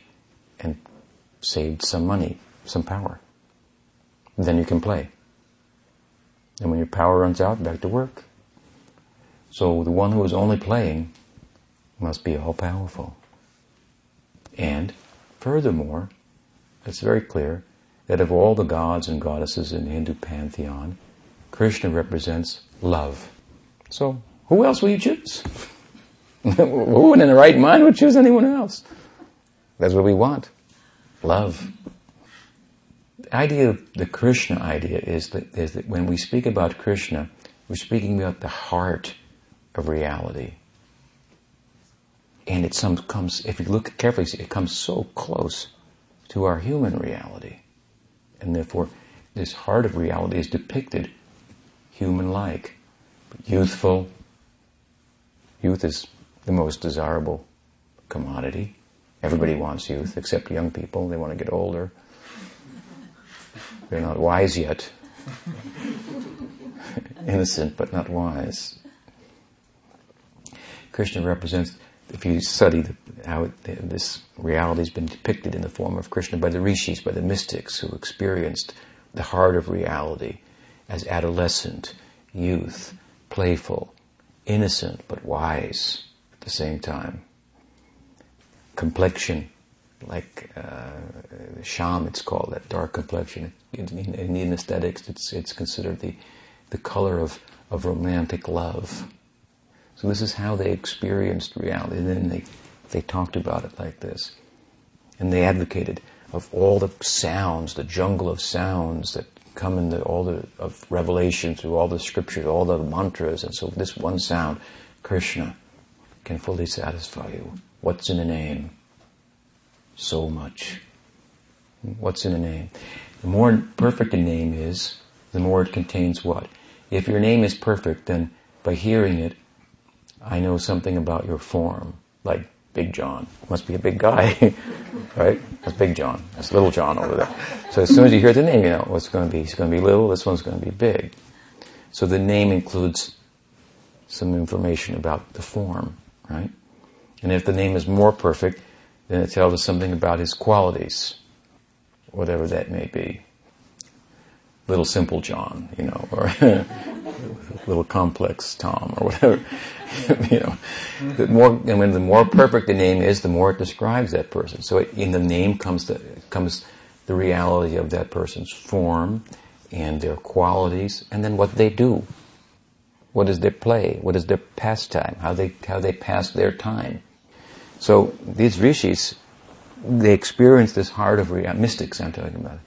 and saved some money, some power. Then you can play. And when your power runs out, back to work. So the one who is only playing must be all powerful. And furthermore, it's very clear that of all the gods and goddesses in the Hindu pantheon, Krishna represents love. So who else will you choose? Who in the right mind would choose anyone else? That's what we want. Love. The idea of the Krishna idea is that, is that when we speak about Krishna, we're speaking about the heart of reality. And it some, comes, if you look carefully, it comes so close to our human reality. And therefore, this heart of reality is depicted human-like, youthful. Youth is the most desirable commodity. Everybody wants youth, except young people. They want to get older. They're not wise yet. Innocent, but not wise. Krishna represents, if you study how this reality has been depicted in the form of Krishna by the rishis, by the mystics who experienced the heart of reality as adolescent, youth, playful, innocent, but wise at the same time. Complexion, like uh, shyam, it's called that dark complexion. In, in, in aesthetics, it's it's considered the the color of of romantic love. So this is how they experienced reality. And then they they talked about it like this, and they advocated of all the sounds, the jungle of sounds that come in the, all the of revelation through all the scriptures, all the mantras, and so this one sound, Krishna can fully satisfy you. What's in a name? So much. What's in a name? The more perfect a name is, the more it contains what? If your name is perfect, then by hearing it, I know something about your form, like Big John. Must be a big guy, right? That's Big John. That's Little John over there. So as soon as you hear the name, you know oh, what's going to be. He's going to be little. This one's going to be big. So the name includes some information about the form right? And if the name is more perfect, then it tells us something about his qualities, whatever that may be. Little simple John, you know, or little complex Tom, or whatever. you know, the more and when the more perfect the name is, the more it describes that person. So it, in the name comes the comes the reality of that person's form and their qualities, and then what they do. What is their play? What is their pastime? How they how they pass their time? So these rishis, they experience this heart of reality. Mystics, I'm talking about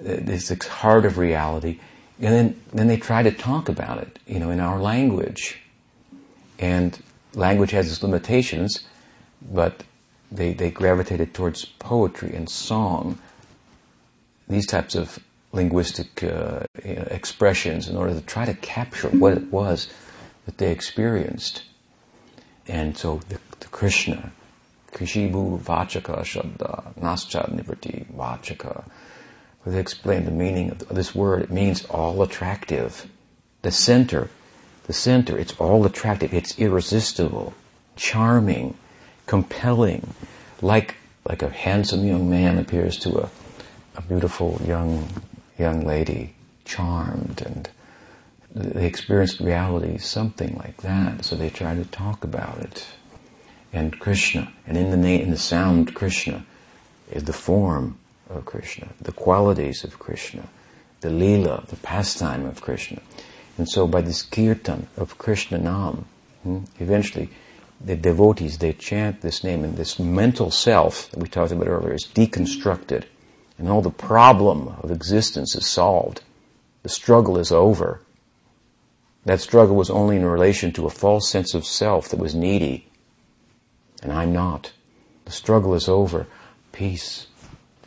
uh, this heart of reality, and then then they try to talk about it, you know, in our language. And language has its limitations, but they, they gravitated towards poetry and song, these types of linguistic uh, expressions in order to try to capture what it was that they experienced. And so the, the Krishna, Krishibu Vachaka Shabda, Naschad Nivriti Vachaka, where they explain the meaning of this word. It means all attractive. The center, the center, it's all attractive. It's irresistible, charming, compelling, like, like a handsome young man appears to a, a beautiful young, young lady, charmed and they experienced reality something like that, so they try to talk about it. And Krishna, and in the name, in the sound Krishna, is the form of Krishna, the qualities of Krishna, the lila, the pastime of Krishna. And so by this kirtan of Krishna Nam, hmm, eventually the devotees, they chant this name and this mental self that we talked about earlier is deconstructed and all the problem of existence is solved. The struggle is over. That struggle was only in relation to a false sense of self that was needy. And I'm not. The struggle is over. Peace.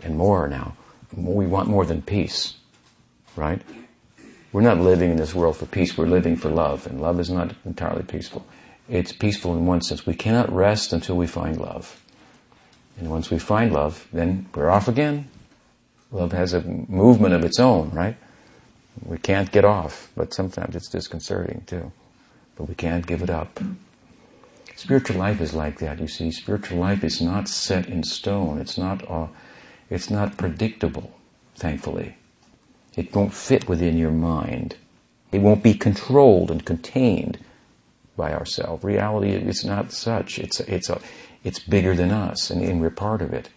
And more now. We want more than peace. Right? We're not living in this world for peace, we're living for love. And love is not entirely peaceful. It's peaceful in one sense. We cannot rest until we find love. And once we find love, then we're off again. Love has a movement of its own, right? We can't get off, but sometimes it's disconcerting too. But we can't give it up. Spiritual life is like that. You see, spiritual life is not set in stone. It's not. Uh, it's not predictable. Thankfully, it won't fit within your mind. It won't be controlled and contained by ourselves. Reality is not such. It's it's a, it's bigger than us, and, and we're part of it.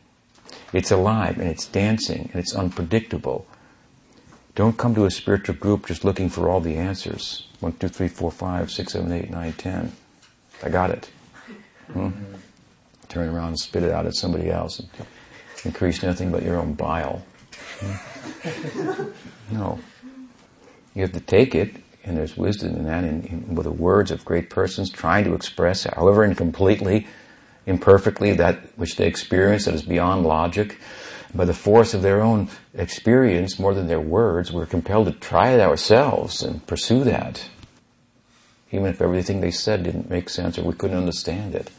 It's alive and it's dancing and it's unpredictable. Don't come to a spiritual group just looking for all the answers. One, two, three, four, five, six, seven, eight, nine, ten. I got it. Hmm? Turn around and spit it out at somebody else increase nothing but your own bile. Hmm? No. You have to take it, and there's wisdom in that, and with the words of great persons trying to express, however incompletely, imperfectly, that which they experience that is beyond logic by the force of their own experience more than their words, we're compelled to try it ourselves and pursue that. Even if everything they said didn't make sense or we couldn't understand it.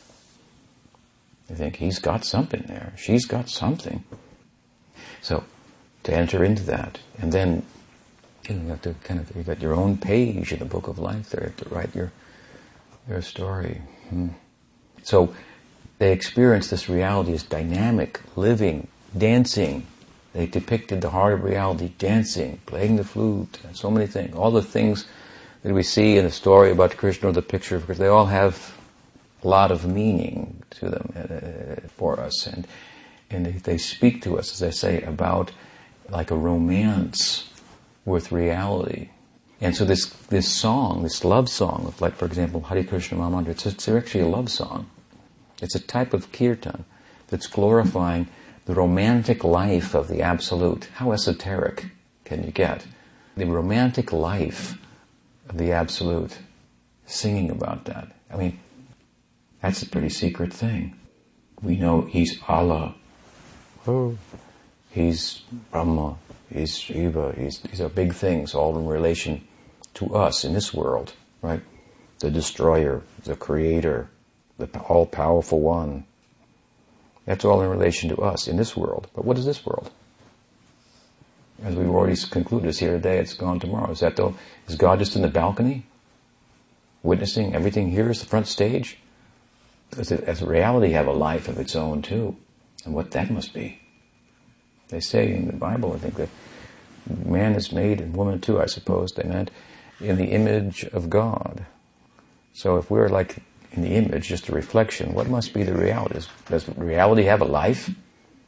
I think he's got something there. She's got something. So, to enter into that, and then you, know, you have to kind of, you've got your own page in the book of life there You have to write your, your story. Hmm. So, they experience this reality as dynamic, living, dancing. They depicted the heart of reality, dancing, playing the flute, and so many things. All the things that we see in the story about Krishna or the picture of Krishna, they all have lot of meaning to them uh, for us. And, and they, speak to us, as I say, about like a romance with reality. And so this, this song, this love song, like for example, Hare Krishna Mahamantra, it's, it's actually a love song. It's a type of kirtan that's glorifying the romantic life of the Absolute. How esoteric can you get? The romantic life of the Absolute. Singing about that. I mean, that's a pretty secret thing. We know He's Allah. Oh. He's Brahma. He's Shiva. He's, these are big things, all in relation to us in this world, right? The destroyer, the creator, the all powerful one, that's all in relation to us in this world. But what is this world? As we've already concluded, it's here today, it's gone tomorrow. Is that though, is God just in the balcony? Witnessing everything here is the front stage? Does, it, does reality have a life of its own too? And what that must be. They say in the Bible, I think that man is made, and woman too, I suppose they meant, in the image of God. So if we're like in the image, just a reflection. What must be the reality? Does reality have a life?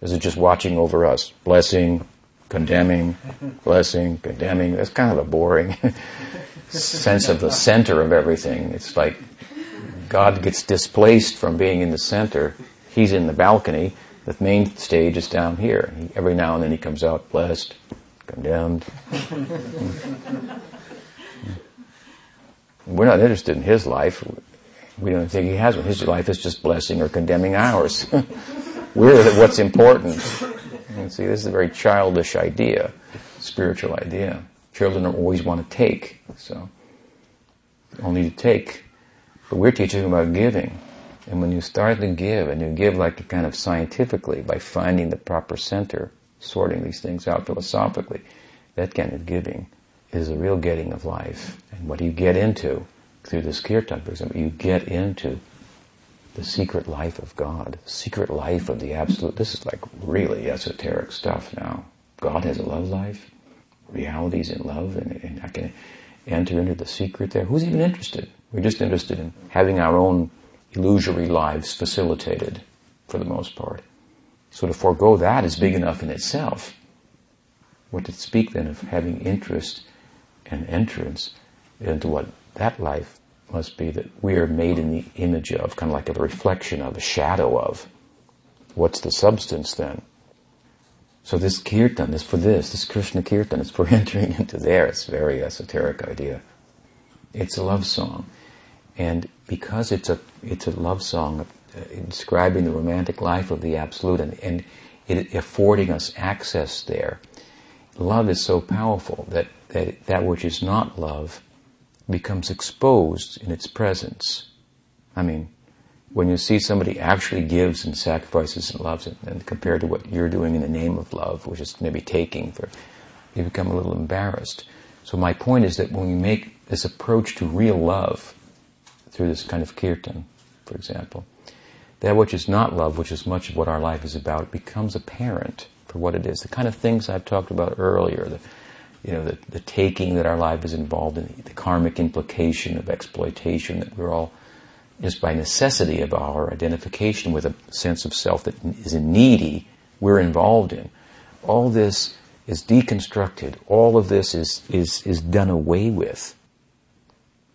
Is it just watching over us? Blessing, condemning, blessing, condemning. That's kind of a boring sense of the center of everything. It's like God gets displaced from being in the center. He's in the balcony. The main stage is down here. Every now and then he comes out blessed, condemned. We're not interested in his life We don't think he has one. His life is just blessing or condemning ours. We're what's important. And see, this is a very childish idea, spiritual idea. Children always want to take, so only to take. But we're teaching about giving. And when you start to give, and you give like kind of scientifically by finding the proper center, sorting these things out philosophically, that kind of giving is a real getting of life. And what do you get into through this kirtan, for example, you get into the secret life of God, secret life of the absolute. This is like really esoteric stuff now. God has a love life, realities in love, and, and I can enter into the secret there. Who's even interested? We're just interested in having our own illusory lives facilitated for the most part. So to forego that is big enough in itself. What to speak then of having interest and entrance into what that life must be that we are made in the image of, kind of like a reflection of, a shadow of. What's the substance then? So this kirtan is for this, this Krishna kirtan is for entering into there. It's a very esoteric idea. It's a love song. And because it's a, it's a love song uh, describing the romantic life of the Absolute and, and it affording us access there, love is so powerful that, that that which is not love becomes exposed in its presence. I mean, when you see somebody actually gives and sacrifices and loves it, and compared to what you're doing in the name of love, which is maybe taking for, you become a little embarrassed. So my point is that when we make this approach to real love through this kind of kirtan, for example, that which is not love, which is much of what our life is about, becomes apparent for what it is. The kind of things I've talked about earlier, the, you know, the, the taking that our life is involved in, the karmic implication of exploitation that we're all, just by necessity of our identification with a sense of self that is needy, we're involved in. All this is deconstructed. All of this is, is, is done away with.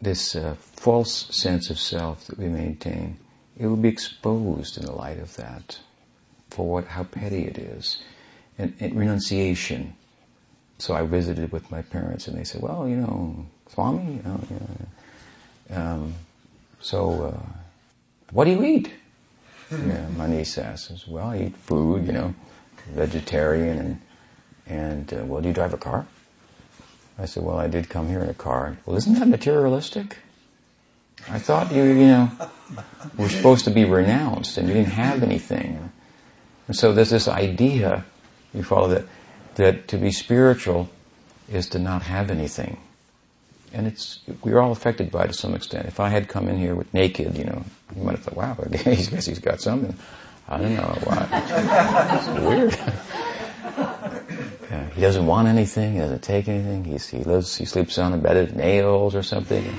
This uh, false sense of self that we maintain, it will be exposed in the light of that for what, how petty it is. And, and renunciation, so I visited with my parents, and they said, "Well, you know, Swami, you know, um, so uh, what do you eat?" yeah, my niece asks, "Well, I eat food, you know, vegetarian, and and uh, well, do you drive a car?" I said, "Well, I did come here in a car." Well, isn't that materialistic? I thought you, you know, were supposed to be renounced, and you didn't have anything. And so there's this idea, you follow that that to be spiritual is to not have anything. And it's, we're all affected by it to some extent. If I had come in here with naked, you know, you might have thought, wow, I guess he's got something. I don't know why. it's weird. yeah, he doesn't want anything, he doesn't take anything, He's, he lives, he sleeps on a bed of nails or something.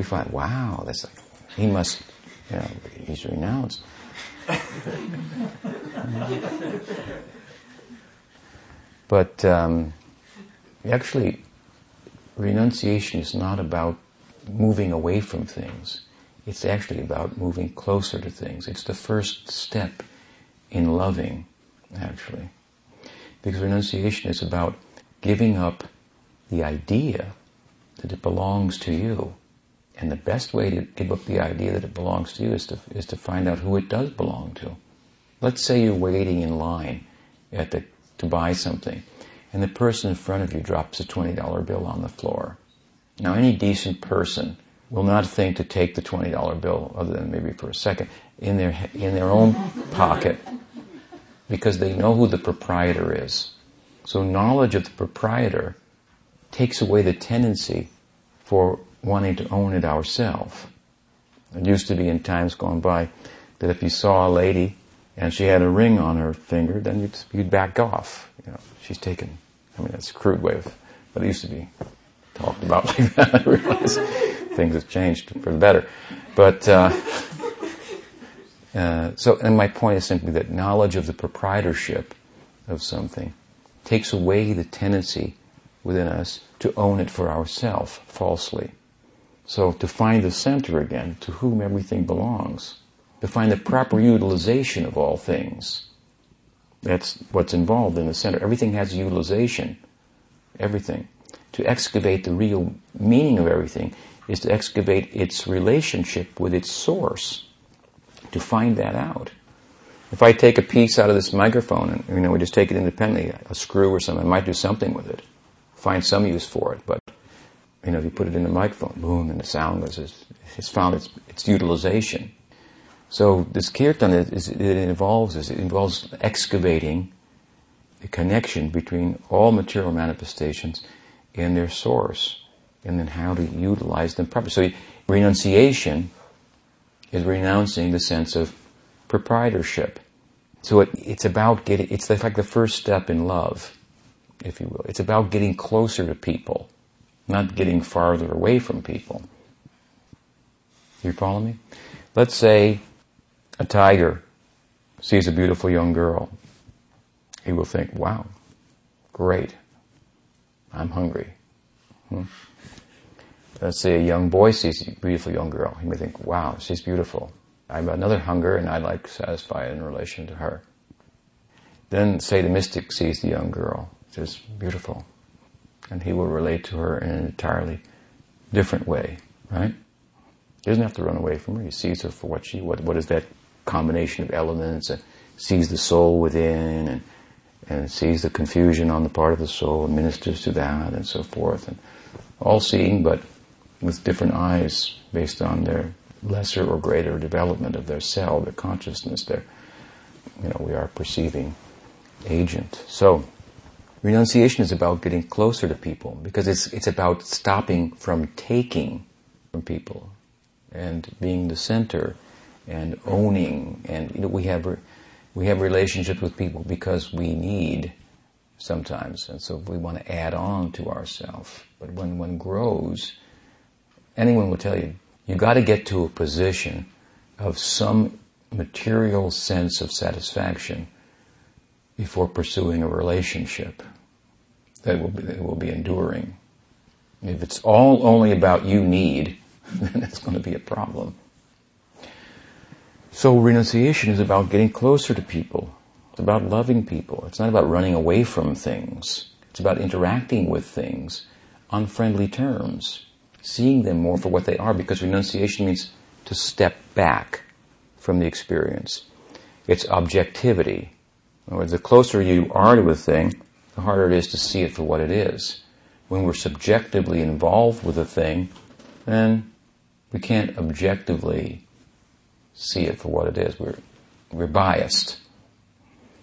We find, wow, that's like, he must, you know, he's renounced. But um, actually, renunciation is not about moving away from things. It's actually about moving closer to things. It's the first step in loving, actually. Because renunciation is about giving up the idea that it belongs to you. And the best way to give up the idea that it belongs to you is to, is to find out who it does belong to. Let's say you're waiting in line at the to buy something, and the person in front of you drops a $20 bill on the floor. Now, any decent person will not think to take the $20 bill, other than maybe for a second, in their, in their own pocket, because they know who the proprietor is. So, knowledge of the proprietor takes away the tendency for wanting to own it ourselves. It used to be in times gone by that if you saw a lady and she had a ring on her finger, then you'd, you'd back off. You know, she's taken. I mean, that's a crude way of, but it used to be talked about like that. I realize things have changed for the better. But, uh, uh, so, and my point is simply that knowledge of the proprietorship of something takes away the tendency within us to own it for ourselves falsely. So to find the center again, to whom everything belongs, to find the proper utilization of all things. That's what's involved in the center. Everything has utilization. Everything. to excavate the real meaning of everything is to excavate its relationship with its source, to find that out. If I take a piece out of this microphone and you know we just take it independently, a screw or something, I might do something with it, find some use for it. But you know, if you put it in the microphone, boom, and the sound goes, it's, it's found its, its utilization. So this kirtan is, it involves is it involves excavating the connection between all material manifestations and their source, and then how to utilize them properly. So renunciation is renouncing the sense of proprietorship. So it, it's about getting, it's like the first step in love, if you will. It's about getting closer to people, not getting farther away from people. You follow me? Let's say a tiger sees a beautiful young girl. He will think, wow, great, I'm hungry. Hmm? Let's say a young boy sees a beautiful young girl. He may think, wow, she's beautiful. I have another hunger and I'd like to satisfy it in relation to her. Then say the mystic sees the young girl, just beautiful. And he will relate to her in an entirely different way, right? He doesn't have to run away from her. He sees her for what she, what, what is that combination of elements and sees the soul within and, and sees the confusion on the part of the soul and ministers to that and so forth. And all seeing, but with different eyes based on their lesser or greater development of their cell, their consciousness, their, you know, we are perceiving agent. So, renunciation is about getting closer to people because it's, it's about stopping from taking from people and being the center and owning. And you know we have we have relationships with people because we need sometimes. And so we want to add on to ourselves but when one grows anyone will tell you you got to get to a position of some material sense of satisfaction before pursuing a relationship that will be, that will be enduring. If it's all only about you need, then it's going to be a problem. So renunciation is about getting closer to people. It's about loving people. It's not about running away from things. It's about interacting with things on friendly terms seeing them more for what they are because renunciation means to step back from the experience. It's objectivity. Other words, the closer you are to a thing, the harder it is to see it for what it is. When we're subjectively involved with a thing, then we can't objectively see it for what it is. We're, we're biased.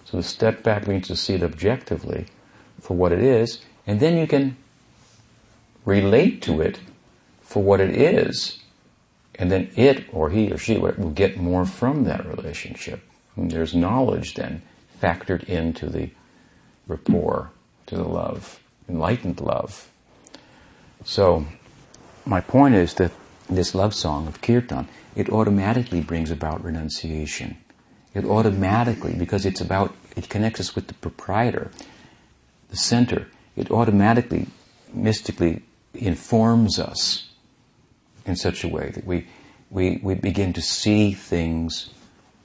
So the step back means to see it objectively for what it is, and then you can relate to it for what it is. And then it or he or she will get more from that relationship. And there's knowledge then factored into the rapport, to the love, enlightened love. So, my point is that this love song of kirtan, it automatically brings about renunciation. It automatically, because it's about, it connects us with the proprietor, the center. It automatically, mystically informs us in such a way that we, we, we begin to see things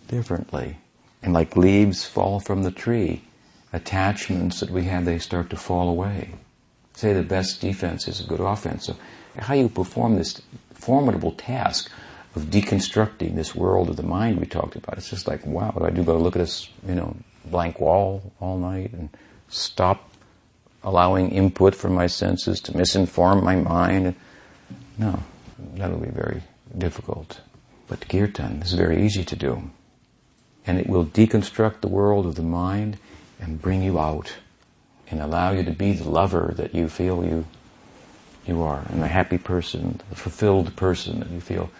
differently. And like leaves fall from the tree, attachments that we have, they start to fall away. Say the best defense is a good offense. So how you perform this formidable task of deconstructing this world of the mind we talked about. It's just like, wow, do I do go look at this, you know, blank wall all night and stop allowing input from my senses to misinform my mind? No that'll be very difficult. But kirtan is very easy to do. And it will deconstruct the world of the mind and bring you out and allow you to be the lover that you feel you you are, and the happy person, the fulfilled person that you feel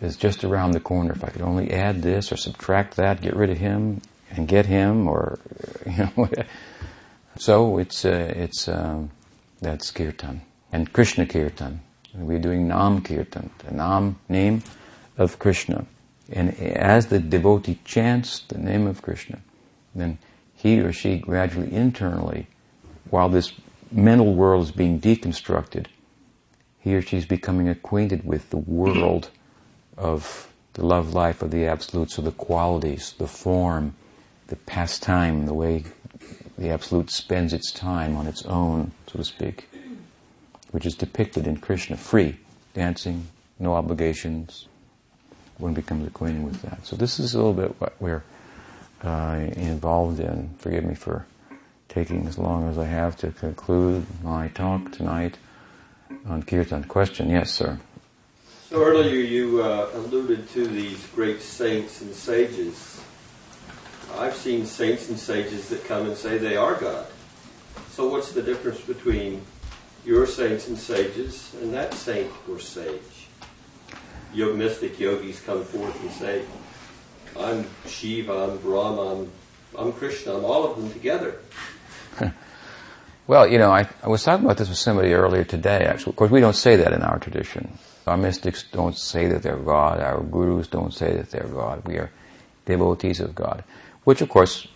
is just around the corner. If I could only add this or subtract that, get rid of him and get him, or you know, so it's uh, it's um, that's kirtan and Krishna kirtan. We're doing Nam Kirtan, the Nam name of Krishna. And as the devotee chants the name of Krishna, then he or she gradually internally, while this mental world is being deconstructed, he or she is becoming acquainted with the world of the love life of the Absolute, so the qualities, the form, the pastime, the way the Absolute spends its time on its own, so to speak. which is depicted in Krishna, free, dancing, no obligations. One becomes acquainted with that. So this is a little bit what we're uh, involved in. Forgive me for taking as long as I have to conclude my talk tonight on kirtan. Question? Yes, sir. So earlier you uh, alluded to these great saints and sages. I've seen saints and sages that come and say they are God. So what's the difference between your saints and sages and that saint or sage? Your mystic yogis come forth and say, I'm Shiva, I'm Brahma, I'm, I'm Krishna, I'm all of them together. well, you know, I, I was talking about this with somebody earlier today, actually. Of course, we don't say that in our tradition. Our mystics don't say that they're God. Our gurus don't say that they're God. We are devotees of God. Which, of course,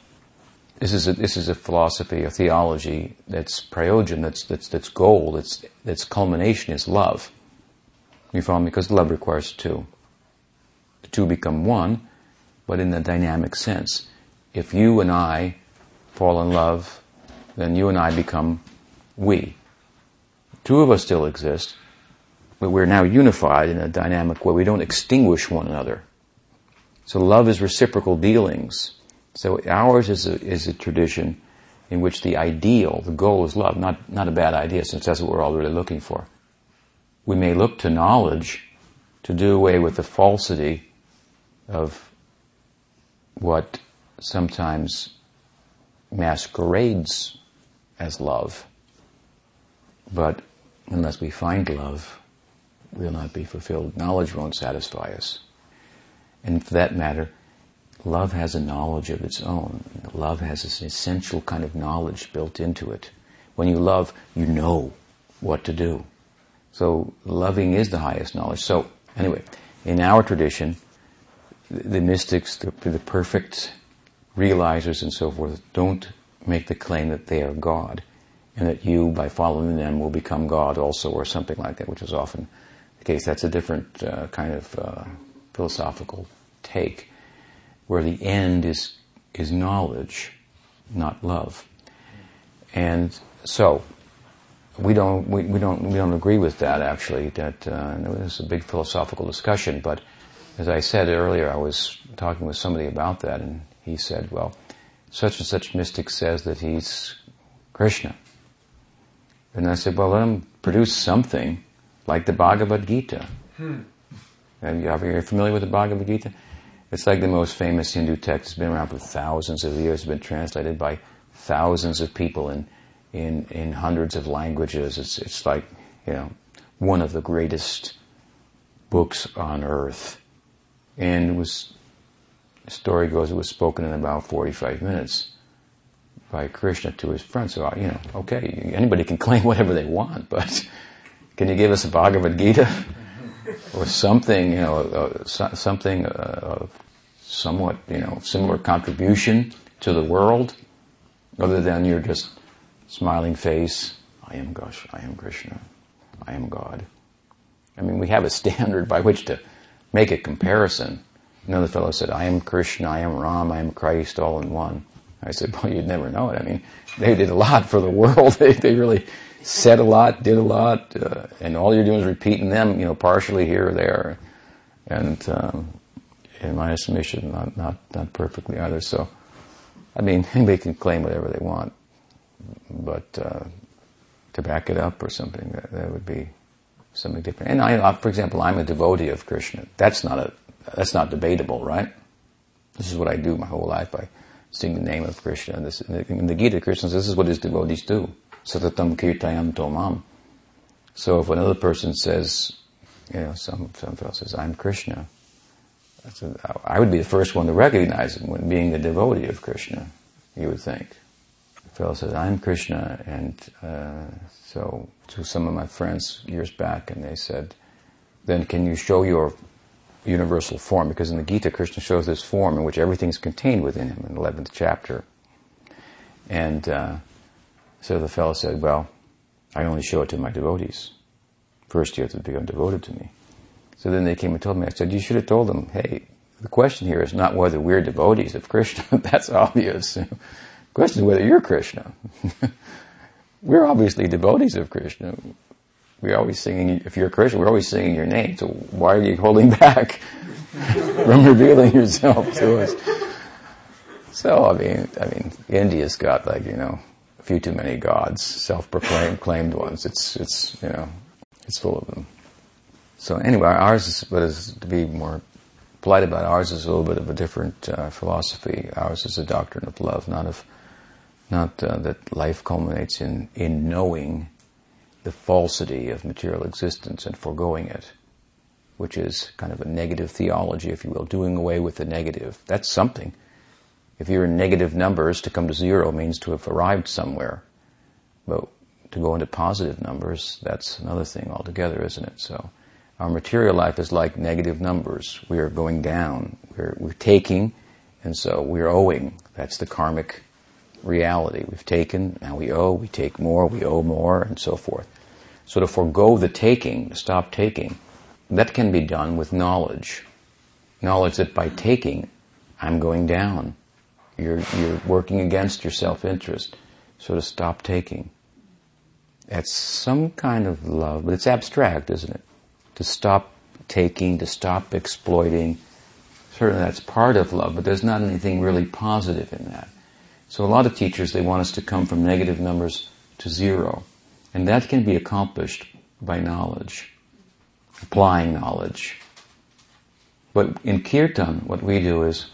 this is a, this is a philosophy, a theology that's prayojan, that's, that's, that's goal, that's, that's culmination is love. Because love requires two. The two become one, but in the dynamic sense. If you and I fall in love, then you and I become we. Two of us still exist, but we're now unified in a dynamic way. We don't extinguish one another. So love is reciprocal dealings. So ours is a, is a tradition in which the ideal, the goal is love. Not, not a bad idea since that's what we're all really looking for. We may look to knowledge to do away with the falsity of what sometimes masquerades as love. But unless we find love, we'll not be fulfilled. Knowledge won't satisfy us. And for that matter, love has a knowledge of its own. Love has this essential kind of knowledge built into it. When you love, you know what to do. So loving is the highest knowledge. So anyway, in our tradition, the, mystics, the, the perfect realizers and so forth, don't make the claim that they are God and that you, by following them, will become God also, or something like that, which is often the case. That's a different uh, kind of uh, philosophical take, where the end is is knowledge, not love. And so, we don't we, we don't we don't agree with that. Actually, that uh, this is a big philosophical discussion. But as I said earlier, I was talking with somebody about that, and he said, "Well, such and such mystic says that he's Krishna." And I said, well, let him produce something like the Bhagavad Gita. Hmm. Are you familiar with the Bhagavad Gita? It's like the most famous Hindu text. It's been around for thousands of years. It's been translated by thousands of people in, in, in hundreds of languages. It's, it's like, you know, one of the greatest books on earth. And it was, the story goes, it was spoken in about 45 minutes by Krishna to his friends. So, you know, okay, anybody can claim whatever they want, but can you give us a Bhagavad Gita or something, you know, uh, something uh, of somewhat, you know, similar contribution to the world, other than you're just smiling face. I am Gosh, I am Krishna, I am God. I mean, we have a standard by which to make a comparison. Another fellow said, I am Krishna, I am Ram, I am Christ, all in one. I said, well, you'd never know it. I mean, they did a lot for the world. they, they really said a lot, did a lot, uh, and all you're doing is repeating them, you know, partially here or there. And um, in my estimation, not, not, not perfectly either. So, I mean, anybody can claim whatever they want, but uh, to back it up or something, that, that would be something different. And I, for example, I'm a devotee of Krishna. That's not a, that's not debatable, right? This is what I do my whole life. I sing the name of Krishna. This, in the Gita, Krishna says this is what his devotees do. Satatam kirtayanto mam. So if another person says, you know, some, some fellow says, I'm Krishna, I would be the first one to recognize him when being a devotee of Krishna, you would think. Fellow says, I'm Krishna, and uh, so to some of my friends years back, and they said, then can you show your universal form, because in the Gita, Krishna shows this form in which everything is contained within him in the 11th chapter. And uh, so the fellow said, Well, I only show it to my devotees. First, you have to become devoted to me. So then they came and told me, I said, You should have told them, hey, the question here is not whether we're devotees of Krishna. That's obvious. Question is whether you're Krishna. we're obviously devotees of Krishna. we're always singing, if you're a Christian, we're always singing your name, so why are you holding back from revealing yourself to us? So, I mean, I mean, India's got like, you know, a few too many gods, self-proclaimed, claimed ones. It's, it's, you know, it's full of them. So anyway, ours is, but is to be more polite about it, ours is a little bit of a different uh, philosophy. Ours is a doctrine of love, not of, not uh, that life culminates in, in knowing the falsity of material existence and foregoing it, which is kind of a negative theology, if you will, doing away with the negative. That's something. If you're in negative numbers, to come to zero means to have arrived somewhere. But to go into positive numbers, that's another thing altogether, isn't it? So, our material life is like negative numbers. We are going down. We're, we're taking, and so we're owing. That's the karmic reality. We've taken, now we owe, we take more, we owe more, and so forth. So to forego the taking, to stop taking, that can be done with knowledge. Knowledge that by taking, I'm going down. You're, you're working against your self-interest. So to stop taking. That's some kind of love, but it's abstract, isn't it? To stop taking, to stop exploiting. Certainly that's part of love, but there's not anything really positive in that. So a lot of teachers, they want us to come from negative numbers to zero. And that can be accomplished by knowledge, applying knowledge. But in kirtan, what we do is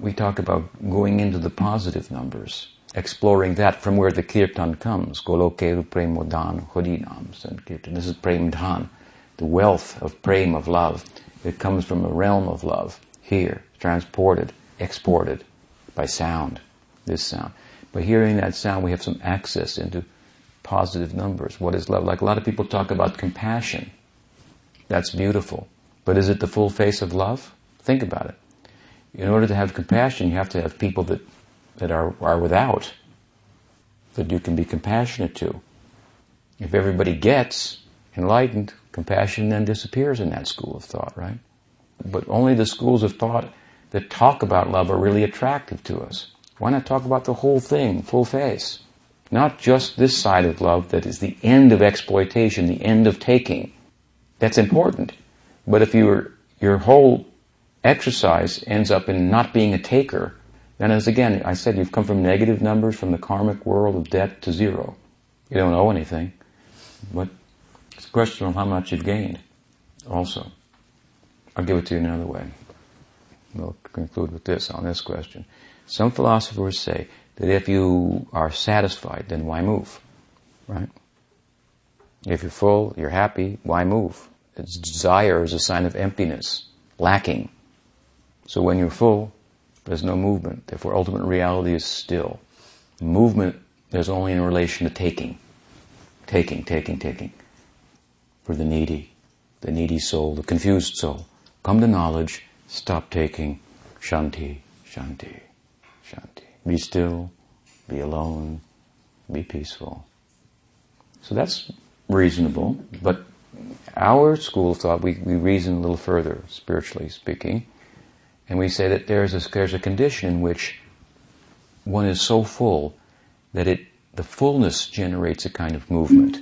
we talk about going into the positive numbers, exploring that from where the kirtan comes. Golokera premodan hodinams and kirtan. This is premdhan, the wealth of prem, of love. It comes from a realm of love, here, transported, exported by sound, this sound. But hearing that sound, we have some access into positive numbers. What is love? Like a lot of people talk about compassion. That's beautiful. But is it the full face of love? Think about it. In order to have compassion, you have to have people that, that are, are without, that you can be compassionate to. If everybody gets enlightened, compassion then disappears in that school of thought, right? But only the schools of thought that talk about love are really attractive to us. Why not talk about the whole thing, full face? Not just this side of love that is the end of exploitation, the end of taking. That's important. But if your, your whole exercise ends up in not being a taker, then as again, I said, you've come from negative numbers from the karmic world of debt to zero. You don't owe anything. But it's a question of how much you've gained also. I'll give it to you another way. We'll conclude with this on this question. Some philosophers say that if you are satisfied, then why move? Right? If you're full, you're happy, why move? It's desire is a sign of emptiness, lacking. So when you're full, there's no movement. Therefore, ultimate reality is still. Movement, there's only in relation to taking. Taking, taking, taking. For the needy, the needy soul, the confused soul. Come to knowledge, stop taking, shanti, shanti, shanti. Be still, be alone, be peaceful. So that's reasonable, but our school of thought, we, we reason a little further, spiritually speaking, and we say that there's a, there's a condition in which one is so full that it, the fullness generates a kind of movement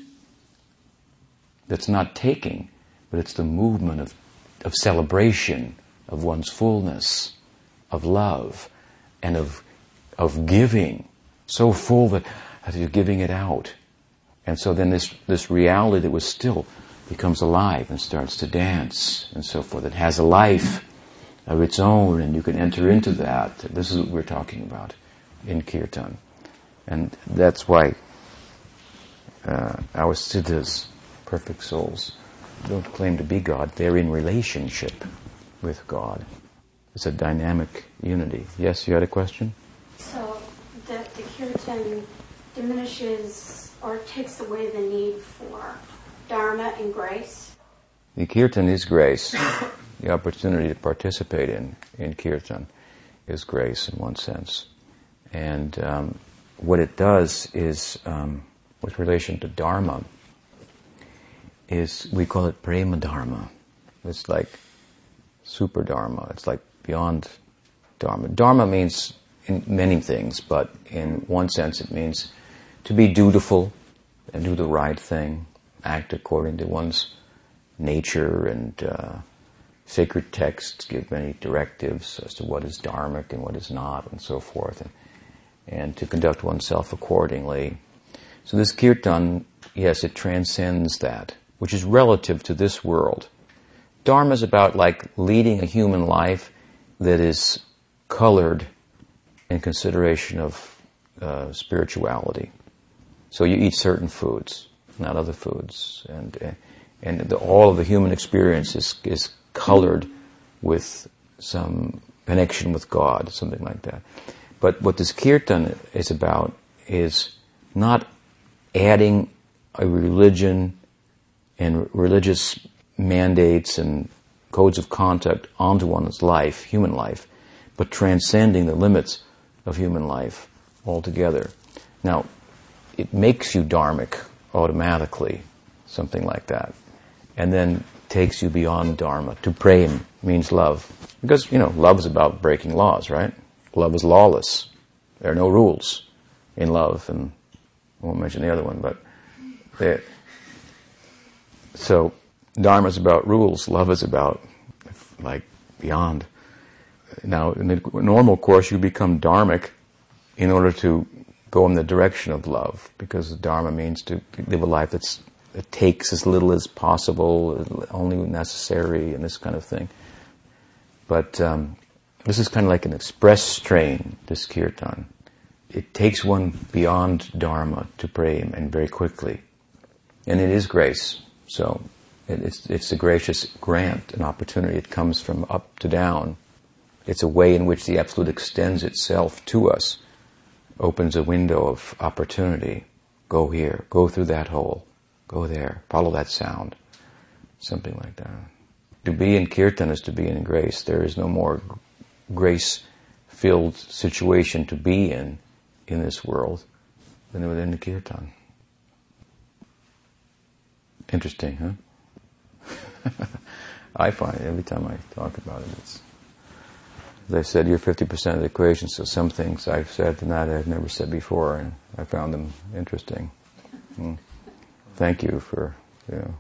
that's not taking, but it's the movement of, of celebration of one's fullness, of love, and of of giving, so full that, that you're giving it out. And so then this, this reality that was still becomes alive and starts to dance and so forth. It has a life of its own and you can enter into that. This is what we're talking about in Kirtan. And that's why uh, our siddhas, perfect souls, don't claim to be God. They're in relationship with God. It's a dynamic unity. Yes, you had a question? So the, the kirtan diminishes or takes away the need for dharma and grace? The kirtan is grace. the opportunity to participate in, in kirtan is grace in one sense. And um, what it does is, um, with relation to dharma, is we call it prema dharma. It's like super dharma. It's like beyond dharma. Dharma means in many things, but in one sense it means to be dutiful and do the right thing. act according to one's nature and uh, sacred texts give many directives as to what is dharmic and what is not and so forth and, and to conduct oneself accordingly. So this kirtan, yes, it transcends that, which is relative to this world. Dharma is about like leading a human life that is colored in consideration of uh, spirituality. So you eat certain foods, not other foods, and uh, and the, all of the human experience is is colored with some connection with God, something like that. But what this kirtan is about is not adding a religion and religious mandates and codes of conduct onto one's life, human life, but transcending the limits of human life altogether. Now, it makes you dharmic automatically, something like that, and then takes you beyond dharma. To prem means love. Because, you know, love is about breaking laws, right? Love is lawless. There are no rules in love, and I won't mention the other one, but so dharma is about rules, love is about like beyond. Now, in the normal course, you become dharmic in order to go in the direction of love, because dharma means to live a life that's that takes as little as possible, only necessary, and this kind of thing. But um, this is kind of like an express train, this kirtan. It takes one beyond dharma to prem, and very quickly. And it is grace. So it's, it's a gracious grant, an opportunity. It comes from up to down. It's a way in which the Absolute extends itself to us, opens a window of opportunity. Go here, go through that hole. Go there. Follow that sound. Something like that. To be in kirtan is to be in grace. There is no more grace filled situation to be in in this world than within the kirtan. Interesting, huh? I find every time I talk about it, it's, as I said, you're 50% of the equation, so some things I've said tonight I've never said before, and I found them interesting. Hmm thank you for you know,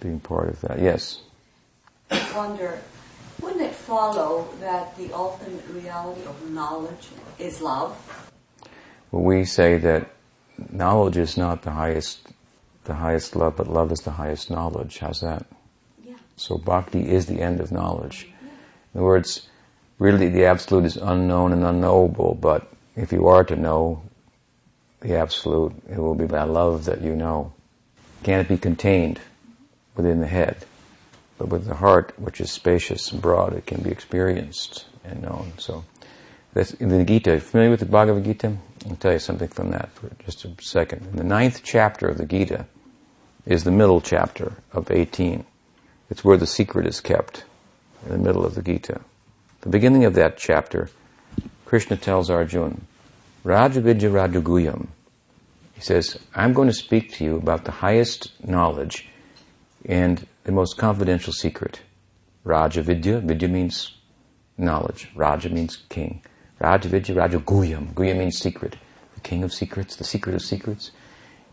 being part of that. Yes. I wonder, wouldn't it follow that the ultimate reality of knowledge is love? Well, we say that knowledge is not the highest, the highest love, but love is the highest knowledge. How's that? Yeah. So bhakti is the end of knowledge. Yeah. In other words, really the absolute is unknown and unknowable, but if you are to know the absolute, it will be by love that you know. Can it be contained within the head? But with the heart, which is spacious and broad, it can be experienced and known. So, that's in the Gita. Familiar with the Bhagavad Gita? I'll tell you something from that for just a second. In the ninth chapter of the Gita is the middle chapter of 18. It's where the secret is kept, in the middle of the Gita. The beginning of that chapter, Krishna tells Arjuna, Rajavidya Rajaguhyam, he says, I'm going to speak to you about the highest knowledge and the most confidential secret. Raja Vidya, means knowledge. Raja means king. Raja Vidya, Raja Guhyam. Guhyam means secret. The king of secrets, the secret of secrets,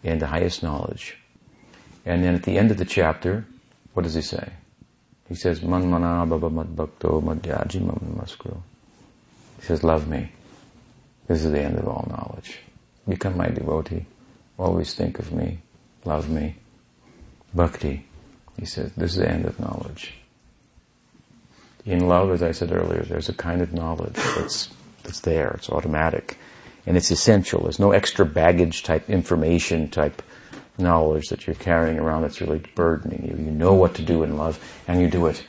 and the highest knowledge. And then at the end of the chapter, what does he say? He says, Man mana bhava mad bhakto madyaji. He says, love me. This is the end of all knowledge. Become my devotee. Always think of me, love me. Bhakti, he says, this is the end of knowledge. In love, as I said earlier, there's a kind of knowledge that's, that's there, it's automatic. And it's essential. There's no extra baggage type information type knowledge that you're carrying around that's really burdening you. You know what to do in love, and you do it.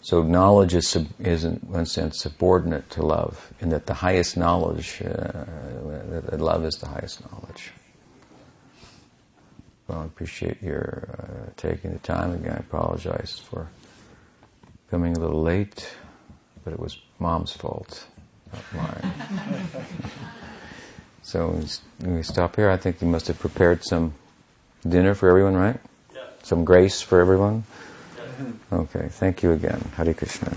So knowledge is, is in one sense subordinate to love, in that the highest knowledge, uh, that love is the highest knowledge. Well, I appreciate your uh, taking the time again. I apologize for coming a little late, but it was mom's fault, not mine. so we, we stop here. I think you must have prepared some dinner for everyone, right? Yeah. Some grace for everyone. Okay, thank you again. Hare Krishna.